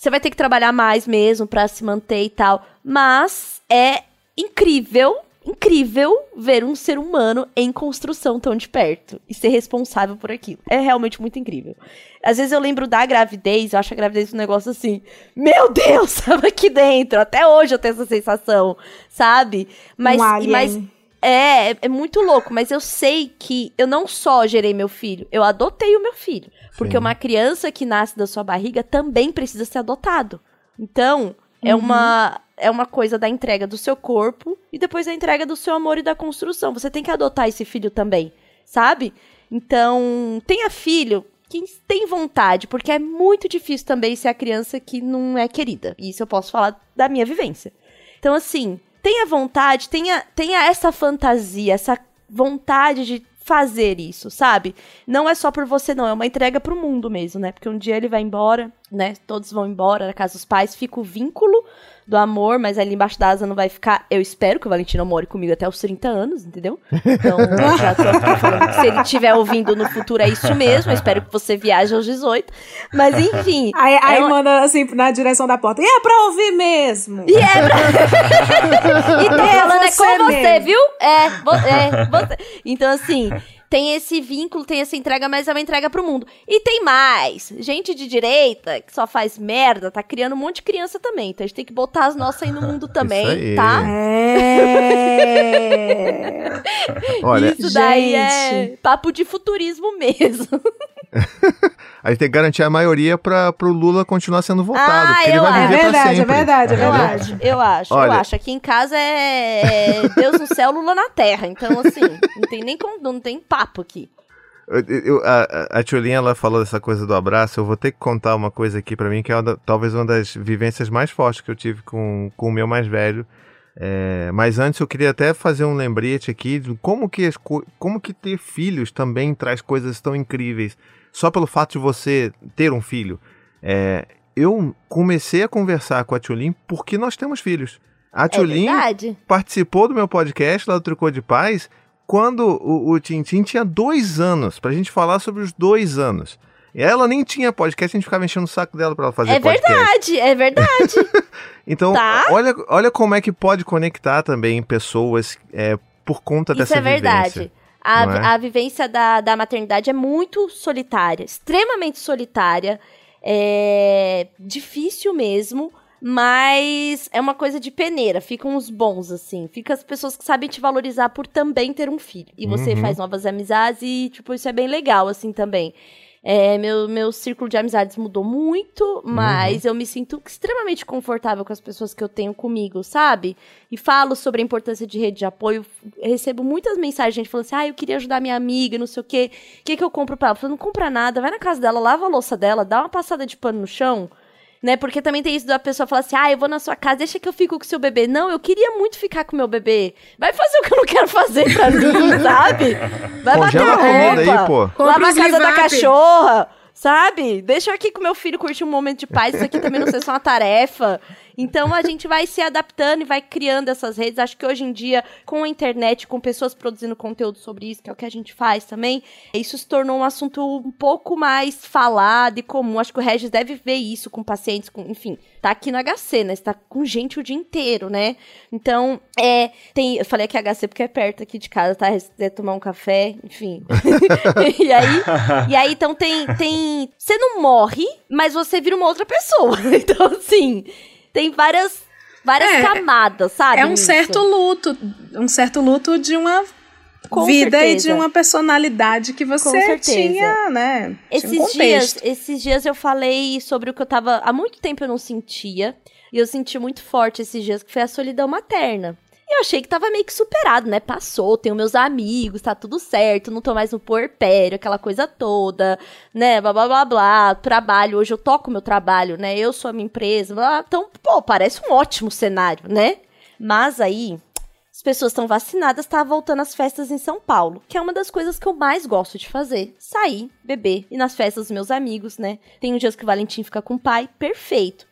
Você vai ter que trabalhar mais mesmo pra se manter e tal. Mas é incrível, incrível ver um ser humano em construção tão de perto e ser responsável por aquilo. É realmente muito incrível. Às vezes eu lembro da gravidez, eu acho a gravidez um negócio assim, meu Deus, tava aqui dentro. Até hoje eu tenho essa sensação, sabe? Mas, Um alien. mas é, é muito louco, mas eu sei que eu não só gerei meu filho, eu adotei o meu filho. Porque uma criança que nasce da sua barriga também precisa ser adotado. Então, é uma é uma coisa da entrega do seu corpo e depois a entrega do seu amor e da construção. Você tem que adotar esse filho também, sabe? Então, tenha filho quem tem vontade, porque é muito difícil também ser a criança que não é querida. E isso eu posso falar da minha vivência. Então, assim, tenha vontade, tenha, tenha essa fantasia, essa vontade de fazer isso, sabe? Não é só por você, não, é uma entrega pro mundo mesmo, né? Porque um dia ele vai embora, né? Todos vão embora na casa dos pais, fica o vínculo do amor, mas ali embaixo da asa não vai ficar. Eu espero que o Valentino more comigo até os 30 anos, entendeu? Então, já tô aqui falando que se ele estiver ouvindo no futuro, é isso mesmo. Eu espero que você viaje aos 18. Mas enfim. Aí, aí é uma- manda assim na direção da porta. E é pra ouvir mesmo. E é pra... e tô É falando é você com você, viu? É, vo- é, você. Então, assim, tem esse vínculo, tem essa entrega, mas é uma entrega pro mundo. E tem mais. Gente de direita que só faz merda, tá criando um monte de criança também. Então a gente tem que botar as nossas aí no mundo também, aí. tá? É. Olha, Isso daí é Gente. papo de futurismo mesmo. a gente tem que garantir a maioria para o Lula continuar sendo votado. Ah, eu vai acho. É verdade, é verdade, é Eu verdade. eu acho, eu Olha. acho. Aqui em casa é, é Deus no céu, Lula na terra. Então, assim, não tem nem como, não tem papo aqui. Eu- eu- a, a- ela falou dessa coisa do abraço. Eu vou ter que contar uma coisa aqui pra mim, que é uma da- talvez uma das vivências mais fortes que eu tive com, com o meu mais velho. É, mas antes eu queria até fazer um lembrete aqui de como que, como que ter filhos também traz coisas tão incríveis. Só pelo fato de você ter um filho. É, eu comecei a conversar com a Tiolinha porque nós temos filhos. A É Tiolinha verdade. participou do meu podcast lá do Tricô de Paz quando o, o Tintin tinha dois anos, pra gente falar sobre os dois anos. E ela nem tinha podcast, a gente ficava enchendo o saco dela pra ela fazer É podcast. verdade, é verdade. Então, Tá. olha, olha como é que pode conectar também pessoas é, por conta Isso dessa é verdade. vivência. A, é? a vivência da, da maternidade é muito solitária, extremamente solitária, é difícil mesmo, mas é uma coisa de peneira, ficam os bons, assim, fica as pessoas que sabem te valorizar por também ter um filho. E você Uhum. faz novas amizades e, tipo, isso é bem legal, assim, também. É, meu, meu círculo de amizades mudou muito, mas eu me sinto extremamente confortável com as pessoas que eu tenho comigo, sabe? E falo sobre a importância de rede de apoio. Recebo muitas mensagens, gente falando assim: ah, eu queria ajudar minha amiga, não sei o quê. O que, que eu compro pra ela? Eu falo, não compra nada, vai na casa dela, lava a louça dela, dá uma passada de pano no chão. Né? Porque também tem isso da pessoa falar assim: ah, eu vou na sua casa, deixa que eu fico com o seu bebê. Não, eu queria muito ficar com o meu bebê. Vai fazer o que eu não quero fazer pra mim, sabe? Vai Congela bater a roupa. aí, pô. Lava a casa da cachorra, sabe? Deixa eu aqui com meu filho curtir um momento de paz. Isso aqui também não ser só uma tarefa. Então a gente vai se adaptando e vai criando essas redes. Acho que hoje em dia, com a internet, com pessoas produzindo conteúdo sobre isso, que é o que a gente faz também, isso se tornou um assunto um pouco mais falado e comum. Acho que o Regis deve ver isso com pacientes, com, enfim, tá aqui no HC, né? Você tá com gente o dia inteiro, né? Então, é, tem, eu falei aqui HC porque é perto aqui de casa, tá? Quiser tomar um café, enfim. e aí, e aí então tem, tem, você não morre, mas você vira uma outra pessoa. Então, assim, tem várias, várias É, camadas, sabe? É um certo luto, um certo luto de uma Com vida e certeza. de uma personalidade que você tinha, né? tinha um Esses dias, esses dias eu falei sobre o que eu tava. Há muito tempo eu não sentia. E eu senti muito forte esses dias, que foi a solidão materna. E eu achei que tava meio que superado, né? Passou, tenho meus amigos, tá tudo certo, não tô mais no puerpério, aquela coisa toda, né? Blá blá blá blá. Trabalho, hoje eu toco meu trabalho, né? Eu sou a minha empresa, blá. Então, pô, parece um ótimo cenário, né? Mas aí, as pessoas estão vacinadas, tá voltando às festas em São Paulo, que é uma das coisas que eu mais gosto de fazer. Sair, beber, e nas festas dos meus amigos, né? Tem uns dias que o Valentim fica com o pai, perfeito.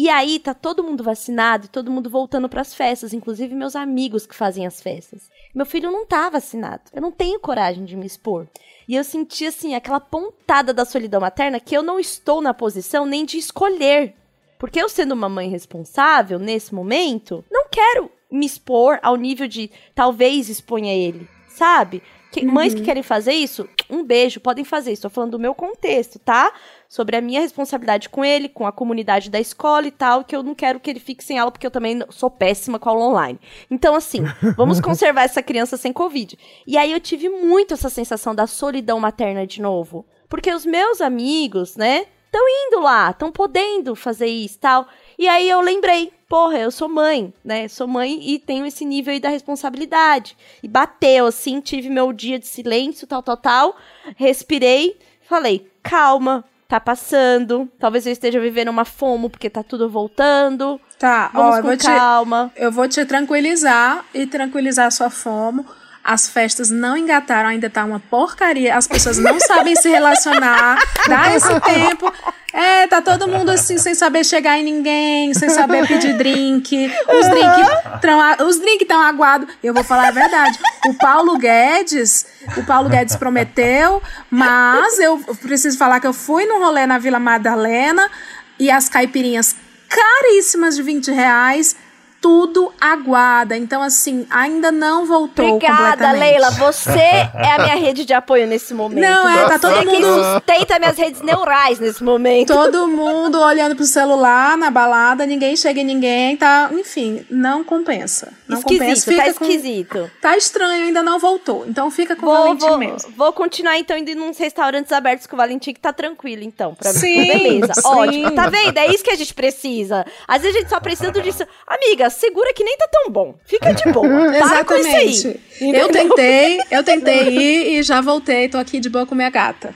E aí tá todo mundo vacinado e todo mundo voltando pras festas, inclusive meus amigos que fazem as festas. Meu filho não tá vacinado. Eu não tenho coragem de me expor. E eu senti assim aquela pontada da solidão materna que eu não estou na posição nem de escolher. Porque eu sendo uma mãe responsável nesse momento, não quero me expor ao nível de talvez exponha ele, sabe? Que- Mães que querem fazer isso, um beijo, podem fazer. Estou falando do meu contexto, tá? Sobre a minha responsabilidade com ele, com a comunidade da escola e tal, que eu não quero que ele fique sem aula, porque eu também sou péssima com aula online. Então, assim, vamos conservar essa criança sem Covid. E aí eu tive muito essa sensação da solidão materna de novo. Porque os meus amigos, né, estão indo lá, estão podendo fazer isso e tal. E aí eu lembrei, porra, eu sou mãe, né? Sou mãe e tenho esse nível aí da responsabilidade. E bateu, assim, tive meu dia de silêncio, tal, tal, tal. Respirei, falei, calma, tá passando. Talvez eu esteja vivendo uma fomo porque tá tudo voltando. Tá, Vamos ó, eu vou, te, calma. eu vou te tranquilizar e tranquilizar a sua fome. As festas não engataram, ainda tá uma porcaria. As pessoas não sabem se relacionar. Dá esse tempo. É, tá todo mundo assim, sem saber chegar em ninguém, sem saber pedir drink. Os drinks os drink estão aguados. Eu vou falar a verdade. O Paulo Guedes, o Paulo Guedes prometeu, mas eu preciso falar que eu fui no rolê na Vila Madalena e as caipirinhas caríssimas de 20 reais tudo aguada. Então, assim, ainda não voltou Obrigada, Leila. Você é a minha rede de apoio nesse momento. Não, é, tá todo Você mundo... quem sustenta minhas redes neurais nesse momento. Todo mundo olhando pro celular na balada, ninguém chega em ninguém, tá... Enfim, não compensa. Não esquisito, compensa. tá Fica esquisito. Com... Tá estranho, ainda não voltou. Então fica com vou, o Valentim vou, mesmo. Vou continuar, então, indo nos restaurantes abertos com o Valentim, que tá tranquilo, então. Pra sim, mim. Beleza, sim. ótimo. Tá vendo? É isso que a gente precisa. Às vezes a gente só precisa disso. Amiga, segura que nem tá tão bom. Fica de boa. Para com isso aí. Eu tentei, eu tentei ir e já voltei. Tô aqui de boa com minha gata.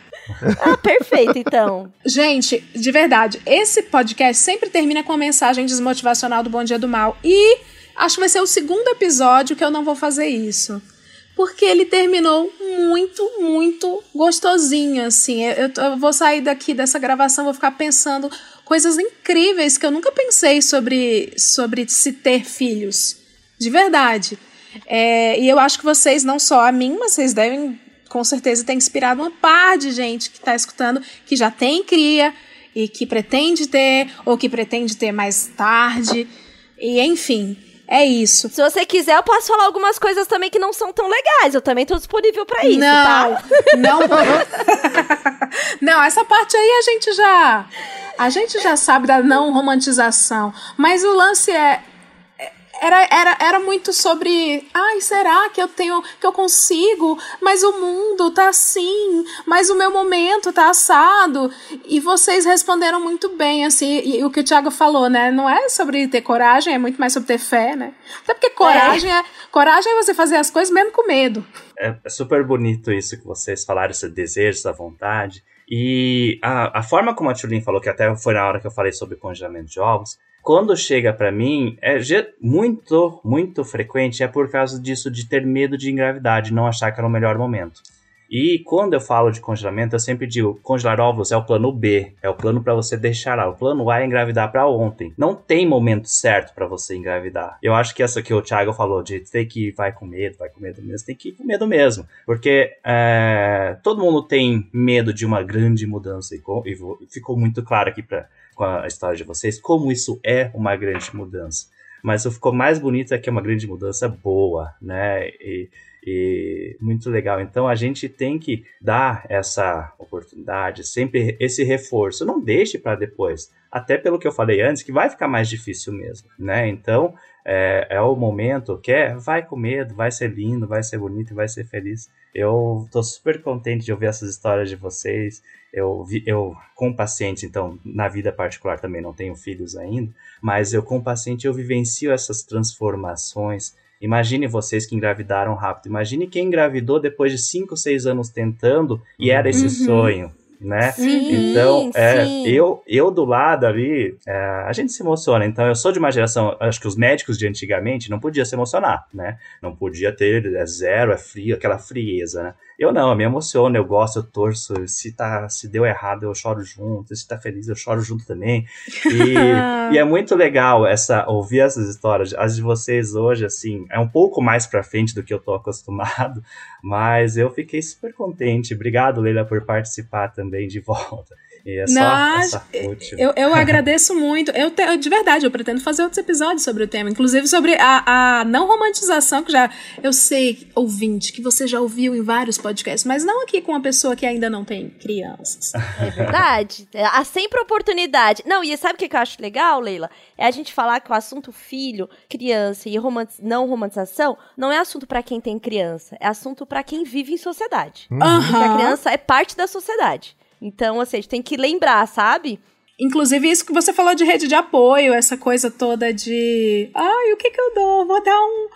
Ah, perfeito, então. Gente, de verdade, esse podcast sempre termina com a mensagem desmotivacional do Bom Dia do Mal. E acho que vai ser o segundo episódio que eu não vou fazer isso. Porque ele terminou muito, muito gostosinho, assim. Eu, eu vou sair daqui dessa gravação, vou ficar pensando coisas incríveis que eu nunca pensei sobre, sobre se ter filhos. De verdade. É, e eu acho que vocês, não só a mim, mas vocês devem, com certeza, ter inspirado uma par de gente que está escutando, que já tem cria e que pretende ter, ou que pretende ter mais tarde. E enfim, é isso. Se você quiser, eu posso falar algumas coisas também que não são tão legais. Eu também tô disponível para isso, não, tá? Não, não, essa parte aí a gente já a gente já sabe da não romantização, mas o lance é era, era, era muito sobre, ai, será que eu tenho, que eu consigo? Mas o mundo tá assim, mas o meu momento tá assado. E vocês responderam muito bem, assim, e, e o que o Thiago falou, né? Não é sobre ter coragem, é muito mais sobre ter fé, né? Até porque coragem é, é coragem é você fazer as coisas mesmo com medo. É, é super bonito isso que vocês falaram, esse desejo, essa vontade. E a, a forma como a Tulin falou, que até foi na hora que eu falei sobre congelamento de ovos, quando chega para mim, é muito, muito frequente, é por causa disso de ter medo de engravidar, de não achar que era o melhor momento. E quando eu falo de congelamento, eu sempre digo: congelar ovos é o plano B, é o plano para você deixar lá. O plano A é engravidar para ontem. Não tem momento certo para você engravidar. Eu acho que essa que o Thiago falou de ter que vai com medo, vai com medo mesmo, tem que ir com medo mesmo, porque é, todo mundo tem medo de uma grande mudança e, e ficou muito claro aqui para com a história de vocês como isso é uma grande mudança. Mas o ficou mais bonito é que é uma grande mudança boa, né? E, e muito legal. Então a gente tem que dar essa oportunidade, sempre esse reforço. Não deixe para depois. Até pelo que eu falei antes, que vai ficar mais difícil mesmo, né? Então é, é o momento que é, vai com medo, vai ser lindo, vai ser bonito, vai ser feliz. Eu tô super contente de ouvir essas histórias de vocês. Eu, eu com pacientes, então, na vida particular também não tenho filhos ainda, mas eu com paciente eu vivencio essas transformações Imagine vocês que engravidaram rápido. Imagine quem engravidou depois de 5, 6 anos tentando e era esse uhum. sonho. Né? Sim, então, é, sim. eu, eu do lado ali, é, a gente se emociona. Então, eu sou de uma geração, acho que os médicos de antigamente não podiam se emocionar, né? Não podia ter é zero, é frio, aquela frieza, né? Eu não, eu me emociono, eu gosto, eu torço. Se, tá, se deu errado, eu choro junto. Se tá feliz, eu choro junto também. E, e, é muito legal essa ouvir essas histórias. As de vocês hoje, assim, é um pouco mais pra frente do que eu tô acostumado, mas eu fiquei super contente. Obrigado, Leila, por participar também de volta. E é Não, só eu, eu agradeço muito. Eu, te, eu, de verdade, eu pretendo fazer outros episódios sobre o tema, inclusive sobre a, a não romantização, que já eu sei, ouvinte, que você já ouviu em vários podcasts, mas não aqui com uma pessoa que ainda não tem crianças. É verdade. Há sempre oportunidade. Não, e sabe o que eu acho legal, Leila? É a gente falar que o assunto filho, criança e romanti não romantização não é assunto para quem tem criança, é assunto para quem vive em sociedade. Uhum. Porque a criança é parte da sociedade. Então, assim, a gente tem que lembrar, sabe? Inclusive, isso que você falou de rede de apoio, essa coisa toda de. Ai, o que que eu dou? Vou dar um.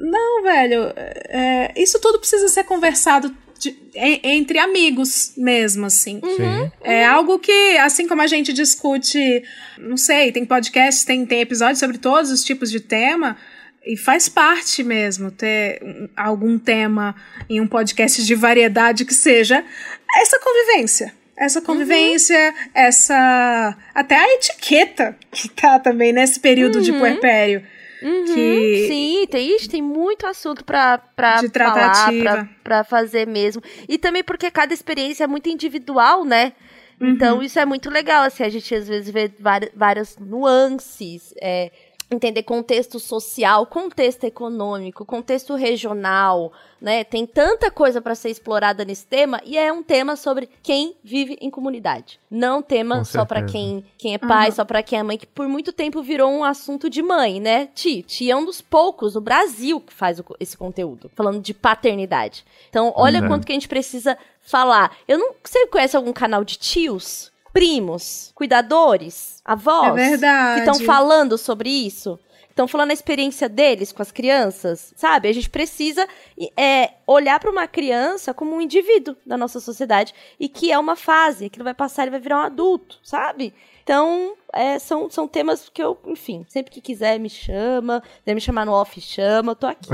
Não, velho. É, isso tudo precisa ser conversado de, entre amigos mesmo, assim. Sim. É algo que, assim como a gente discute, não sei, tem podcasts, tem, tem episódios sobre todos os tipos de tema. E faz parte mesmo ter algum tema em um podcast de variedade que seja essa convivência. Essa convivência, uhum. essa. Até a etiqueta que tá também nesse período uhum. de puerpério. Uhum, que... Sim, tem, tem muito assunto pra, pra de falar, pra, pra fazer mesmo. E também porque cada experiência é muito individual, né? Então, uhum. isso é muito legal, assim, a gente às vezes vê várias, várias nuances, é, entender contexto social, contexto econômico, contexto regional, né? Tem tanta coisa para ser explorada nesse tema e é um tema sobre quem vive em comunidade. Não tema só para quem, quem é pai, uhum. só para quem é mãe, que por muito tempo virou um assunto de mãe, né? Ti, Ti é um dos poucos no Brasil que faz o, esse conteúdo, falando de paternidade. Então, olha uhum. quanto que a gente precisa falar. Eu não, você conhece algum canal de tios? Primos, cuidadores, avós é que estão falando sobre isso. Estão falando a experiência deles com as crianças, sabe? A gente precisa é, olhar para uma criança como um indivíduo da nossa sociedade e que é uma fase, aquilo vai passar, ele vai virar um adulto, sabe? Então, é, são, são temas que eu, enfim, sempre que quiser me chama, quiser me chamar no off, chama, eu tô aqui.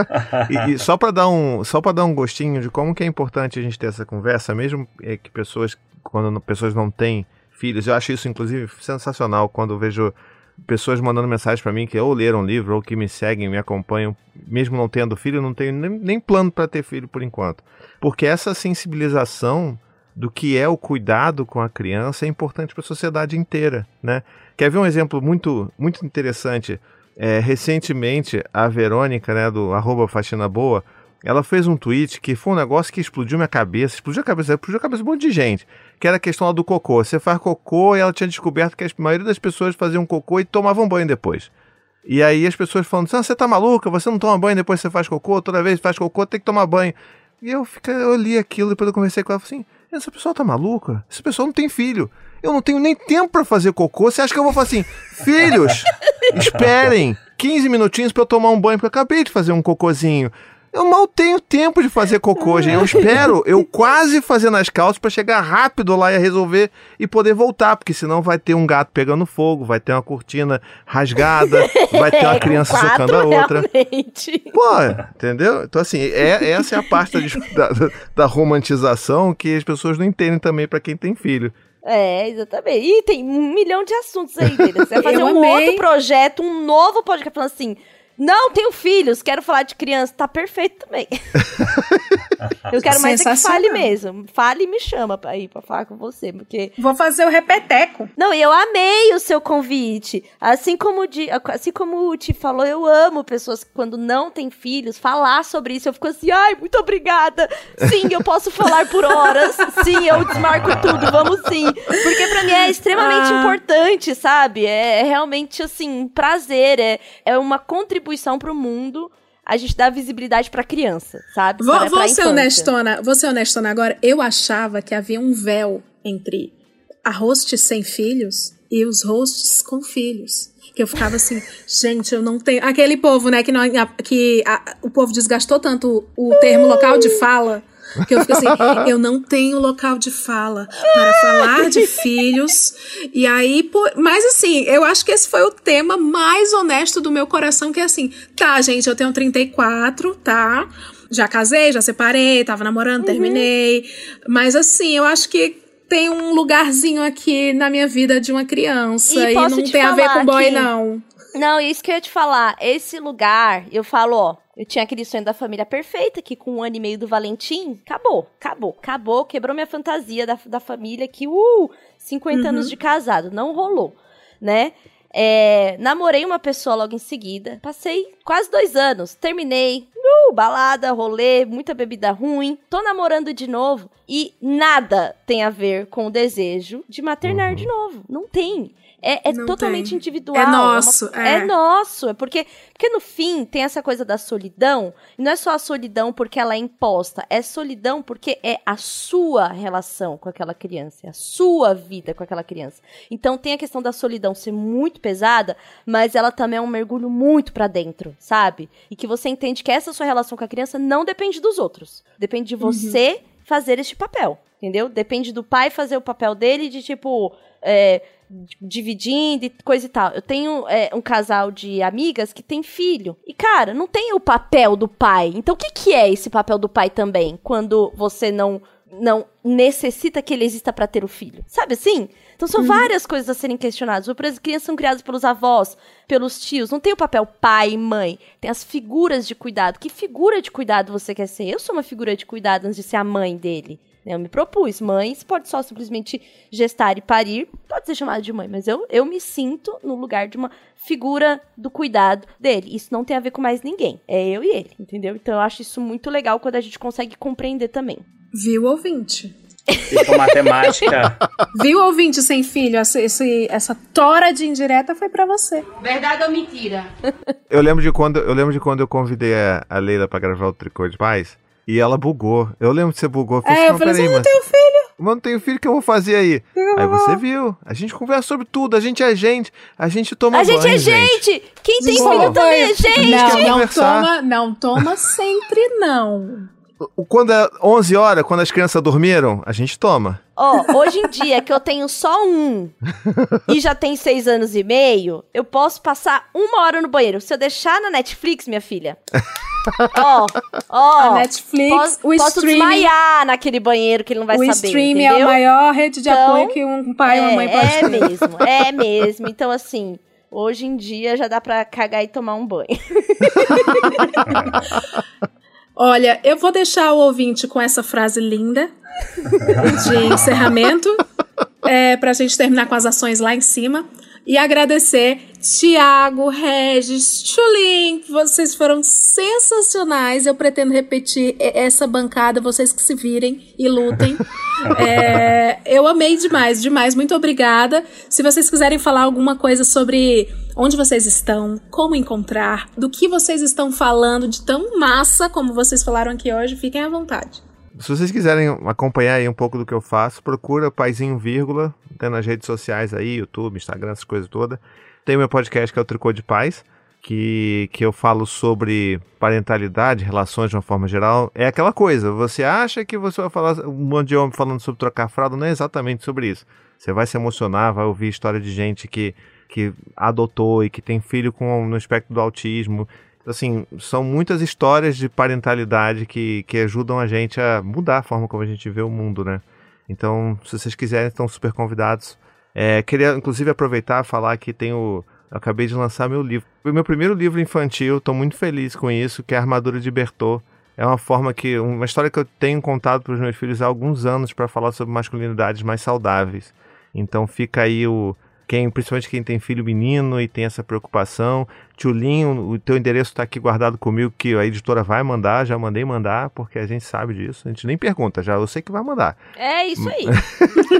e, e, só para dar um, só para dar um gostinho de como que é importante a gente ter essa conversa, mesmo é, que pessoas quando pessoas não têm filhos. Eu acho isso, inclusive, sensacional quando vejo pessoas mandando mensagens para mim que ou leram um livro ou que me seguem, me acompanham, mesmo não tendo filho, não tenho nem, nem plano para ter filho por enquanto. Porque essa sensibilização do que é o cuidado com a criança é importante para a sociedade inteira, né? Quer ver um exemplo muito, muito interessante? É, recentemente, a Verônica, né, do arroba Faxina Boa, ela fez um tweet que foi um negócio que explodiu minha cabeça, explodiu a cabeça, explodiu a cabeça de um monte de gente, que era a questão do cocô. Você faz cocô e ela tinha descoberto que a maioria das pessoas faziam cocô e tomavam banho depois. E aí as pessoas falando assim, ah, você tá maluca, você não toma banho depois você faz cocô, toda vez que faz cocô tem que tomar banho. E eu, fiquei, eu li aquilo, depois eu conversei com ela, assim, essa pessoa tá maluca? Essa pessoa não tem filho. Eu não tenho nem tempo para fazer cocô. Você acha que eu vou falar assim, filhos, esperem 15 minutinhos para eu tomar um banho, porque eu acabei de fazer um cocôzinho. Eu mal tenho tempo de fazer cocô, gente. Eu espero eu quase fazer nas calças para chegar rápido lá e resolver e poder voltar, porque senão vai ter um gato pegando fogo, vai ter uma cortina rasgada, vai ter uma criança socando a outra. Realmente. Pô, entendeu? Então, assim, é, essa é a parte da, da, da romantização que as pessoas não entendem também para quem tem filho. É, exatamente. E tem um milhão de assuntos aí, Você vai fazer um outro projeto, um novo podcast falando assim não, tenho filhos, quero falar de criança. Tá perfeito também. eu quero mais é que fale mesmo. Fale e me chama pra ir pra falar com você, porque... Vou fazer o repeteco. Não, e eu amei o seu convite. Assim como, o Di, assim como o Ti falou, eu amo pessoas que quando não têm filhos, falar sobre isso. Eu fico assim, ai, muito obrigada. Sim, eu posso falar por horas. Sim, eu desmarco tudo, vamos sim. Porque pra mim é extremamente ah. importante, sabe? É, é realmente, assim, um prazer. É, é uma contribuição contribuição para o mundo a gente dá visibilidade para criança, sabe? Vou, pra, vou pra ser honestona, vou ser honestona agora. Eu achava que havia um véu entre a host sem filhos e os hosts com filhos. Que eu ficava assim, gente, eu não tenho. Aquele povo, né, que, não, que a, o povo desgastou tanto o termo local de fala que eu fico assim, eu não tenho local de fala para falar de filhos. E aí, por... mas assim, eu acho que esse foi o tema mais honesto do meu coração, que é assim, tá, gente, eu tenho 34, tá? Já casei, já separei, tava namorando, uhum. terminei. Mas assim, eu acho que tem um lugarzinho aqui na minha vida de uma criança. E, e não tem a ver com boy, que... não. Não, isso que eu ia te falar. Esse lugar, eu falo, ó, eu tinha aquele sonho da família perfeita, que com um ano e meio do Valentim, acabou, acabou, acabou, quebrou minha fantasia da, da família, que, uh, 50 uhum. anos de casado, não rolou, né? É, namorei uma pessoa logo em seguida, passei quase dois anos, terminei, uh, balada, rolê, muita bebida ruim, tô namorando de novo e nada tem a ver com o desejo de maternar uhum. de novo, não tem. É, é totalmente tem. individual. É nosso. É, uma, é. é nosso. É porque, porque no fim tem essa coisa da solidão. E não é só a solidão porque ela é imposta. É solidão porque é a sua relação com aquela criança. É a sua vida com aquela criança. Então tem a questão da solidão ser muito pesada, mas ela também é um mergulho muito para dentro, sabe? E que você entende que essa sua relação com a criança não depende dos outros. Depende de uhum. você uhum. fazer este papel. Entendeu? Depende do pai fazer o papel dele de tipo é, dividindo e coisa e tal. Eu tenho é, um casal de amigas que tem filho. E, cara, não tem o papel do pai. Então, o que, que é esse papel do pai também? Quando você não, não necessita que ele exista para ter o filho. Sabe assim? Então são uhum. várias coisas a serem questionadas. As crianças são criadas pelos avós, pelos tios. Não tem o papel pai e mãe. Tem as figuras de cuidado. Que figura de cuidado você quer ser? Eu sou uma figura de cuidado antes de ser a mãe dele. Eu me propus. Mãe pode só simplesmente gestar e parir. Pode ser chamada de mãe, mas eu, eu me sinto no lugar de uma figura do cuidado dele. Isso não tem a ver com mais ninguém. É eu e ele, entendeu? Então eu acho isso muito legal quando a gente consegue compreender também. Viu, ouvinte? E com matemática. Viu, ouvinte sem filho? Essa, esse, essa tora de indireta foi para você. Verdade ou mentira? Eu lembro de quando eu, lembro de quando eu convidei a, a Leila para gravar o Tricô de Paz. E ela bugou. Eu lembro que você bugou. Eu é, eu falei assim, eu não tenho filho. Mas não tenho filho, o que eu vou fazer aí? Aí você viu. A gente conversa sobre tudo. A gente é gente. A gente toma A gente banho, é gente. gente. Quem tem filho também é gente. Não, não toma, não toma sempre não. Quando é 11 horas, quando as crianças dormiram, a gente toma. Ó, oh, hoje em dia que eu tenho só um e já tem seis anos e meio, eu posso passar uma hora no banheiro. Se eu deixar na Netflix, minha filha. Ó, ó. A Netflix, posso, o posso streaming. desmaiar naquele banheiro que ele não vai o saber. O streaming entendeu? é a maior rede de então, apoio que um pai e uma mãe pode É ter. mesmo, é mesmo. Então, assim, hoje em dia já dá pra cagar e tomar um banho. Olha, eu vou deixar o ouvinte com essa frase linda de encerramento, é, para a gente terminar com as ações lá em cima. E agradecer Tiago, Regis, Chulin, vocês foram sensacionais. Eu pretendo repetir essa bancada, vocês que se virem e lutem. é, eu amei demais, demais. Muito obrigada. Se vocês quiserem falar alguma coisa sobre onde vocês estão, como encontrar, do que vocês estão falando de tão massa como vocês falaram aqui hoje, fiquem à vontade. Se vocês quiserem acompanhar aí um pouco do que eu faço, procura Paizinho Vírgula, tem nas redes sociais aí, YouTube, Instagram, essas coisas todas. Tem o meu podcast que é o Tricô de Paz, que, que eu falo sobre parentalidade, relações de uma forma geral. É aquela coisa, você acha que você vai falar um monte de homem falando sobre trocar fralda, não é exatamente sobre isso. Você vai se emocionar, vai ouvir história de gente que, que adotou e que tem filho com no espectro do autismo assim, são muitas histórias de parentalidade que, que ajudam a gente a mudar a forma como a gente vê o mundo, né? Então, se vocês quiserem, estão super convidados. É, queria, inclusive, aproveitar e falar que tenho. Acabei de lançar meu livro. Foi meu primeiro livro infantil, estou muito feliz com isso, que é a Armadura de Bertô. É uma forma que. Uma história que eu tenho contado para os meus filhos há alguns anos para falar sobre masculinidades mais saudáveis. Então fica aí o, quem, principalmente quem tem filho menino e tem essa preocupação. Tchulinho, o teu endereço está aqui guardado comigo, que a editora vai mandar, já mandei mandar, porque a gente sabe disso. A gente nem pergunta, já eu sei que vai mandar. É isso aí.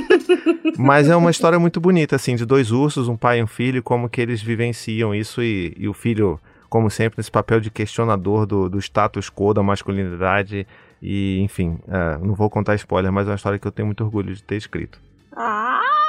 Mas é uma história muito bonita, assim, de dois ursos, um pai e um filho, como que eles vivenciam isso e, e o filho, como sempre, nesse papel de questionador do, do status quo, da masculinidade. E, enfim, uh, não vou contar spoiler, mas é uma história que eu tenho muito orgulho de ter escrito. Ah!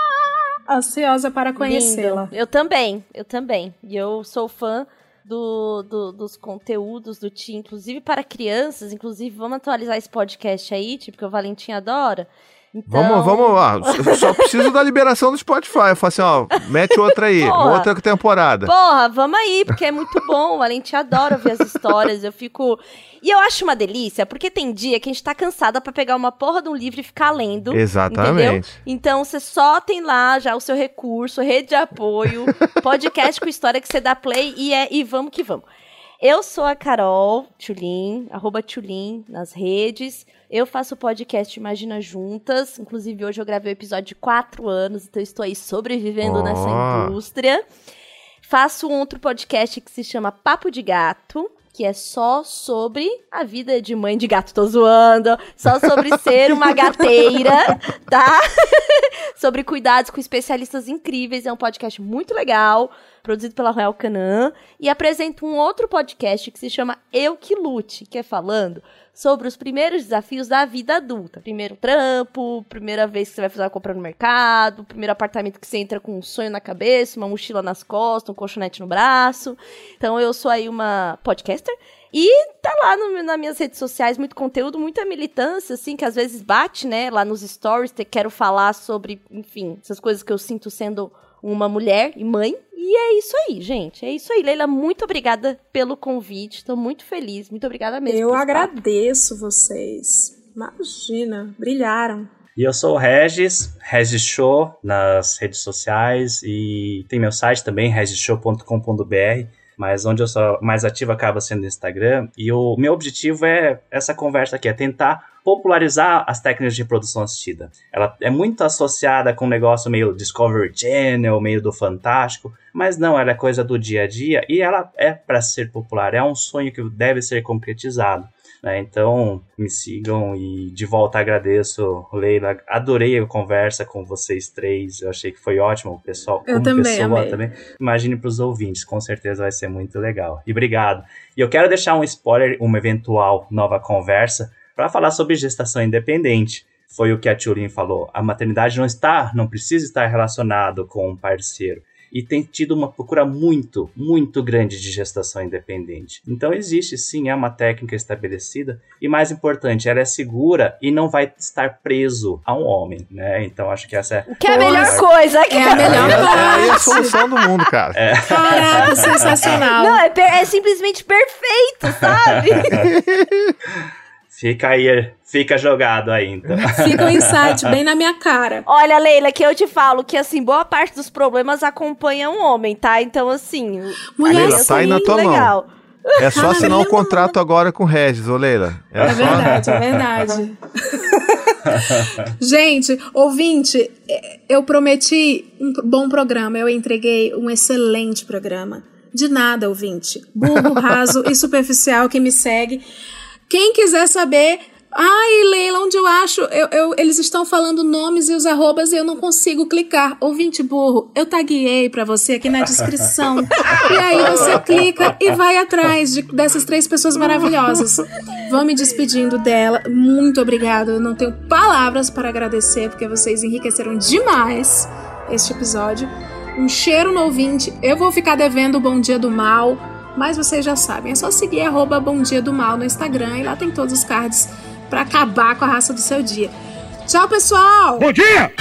Ansiosa para conhecê-la. Eu também, eu também. E eu sou fã do, do, dos conteúdos do Ti, inclusive para crianças. Inclusive, vamos atualizar esse podcast aí, tipo, que o Valentim adora. Então... Vamos, vamos lá. Eu só preciso da liberação do Spotify. Eu falo assim, ó, mete outra aí, porra, outra temporada. Porra, vamos aí, porque é muito bom. A gente adora ver as histórias. Eu fico. E eu acho uma delícia, porque tem dia que a gente tá cansada para pegar uma porra de um livro e ficar lendo. Exatamente. Entendeu? Então você só tem lá já o seu recurso, rede de apoio, podcast com história que você dá play e é e vamos que vamos. Eu sou a Carol Tulin, arroba Tulin nas redes. Eu faço o podcast Imagina Juntas. Inclusive, hoje eu gravei o episódio de quatro anos, então estou aí sobrevivendo oh. nessa indústria. Faço um outro podcast que se chama Papo de Gato, que é só sobre a vida de mãe de gato, tô zoando, só sobre ser uma gateira, tá? sobre cuidados com especialistas incríveis, é um podcast muito legal, produzido pela Royal Canan, e apresento um outro podcast que se chama Eu Que Lute, que é falando sobre os primeiros desafios da vida adulta. Primeiro trampo, primeira vez que você vai fazer uma compra no mercado, primeiro apartamento que você entra com um sonho na cabeça, uma mochila nas costas, um colchonete no braço. Então eu sou aí uma podcaster. E tá lá no, nas minhas redes sociais muito conteúdo, muita militância, assim, que às vezes bate, né, lá nos stories, te, quero falar sobre, enfim, essas coisas que eu sinto sendo uma mulher e mãe. E é isso aí, gente. É isso aí. Leila, muito obrigada pelo convite. Tô muito feliz. Muito obrigada mesmo. Eu agradeço vocês. Imagina, brilharam. E eu sou o Regis, Regis Show nas redes sociais e tem meu site também, regisshow.com.br, mas onde eu sou mais ativo acaba sendo o Instagram. E o meu objetivo é essa conversa aqui, é tentar popularizar as técnicas de reprodução assistida. Ela é muito associada com um negócio meio Discovery Channel, meio do fantástico, mas não, ela é coisa do dia a dia e ela é para ser popular, é um sonho que deve ser concretizado. Né? Então, me sigam e de volta agradeço, Leila. Adorei a conversa com vocês três. Eu achei que foi ótimo, o pessoal. Eu também, pessoa amei. também. Imagine para os ouvintes, com certeza vai ser muito legal. E obrigado. E eu quero deixar um spoiler, uma eventual nova conversa, para falar sobre gestação independente. Foi o que a Tulin falou. A maternidade não está, não precisa estar relacionado com um parceiro e tem tido uma procura muito, muito grande de gestação independente. Então existe sim, é uma técnica estabelecida e mais importante, ela é segura e não vai estar preso a um homem, né? Então acho que essa é O que é a melhor coisa. É a melhor Essa é a parte. solução do mundo, cara. É. Caraca, sensacional. Não, é, é simplesmente perfeito, sabe? Fica aí, fica jogado aí então. Fica um insight bem na minha cara. Olha, Leila, que eu te falo que, assim, boa parte dos problemas acompanha um homem, tá? Então, assim... Mulher, Leila, aí na tua mão. legal. É só Ah, assinar um contrato agora com o Regis, ô Leila. É, É só. verdade, é verdade. Gente, ouvinte, eu prometi um bom programa, eu entreguei um excelente programa. De nada, ouvinte. Burro, raso e superficial que me segue. Quem quiser saber. Ai, Leila, onde eu acho? Eu, eu- eles estão falando nomes e os arrobas e eu não consigo clicar. Ouvinte burro, eu taguei pra você aqui na descrição. e aí você clica e vai atrás de- dessas três pessoas maravilhosas. Vou me despedindo dela. Muito obrigada. Eu não tenho palavras para agradecer, porque vocês enriqueceram demais este episódio. Um cheiro no ouvinte. Eu vou ficar devendo o Bom Dia do Mal. Mas vocês já sabem, é só seguir arroba Bom Dia do Mal no Instagram e lá tem todos os cards pra acabar com a raça do seu dia. Tchau, pessoal! Bom dia!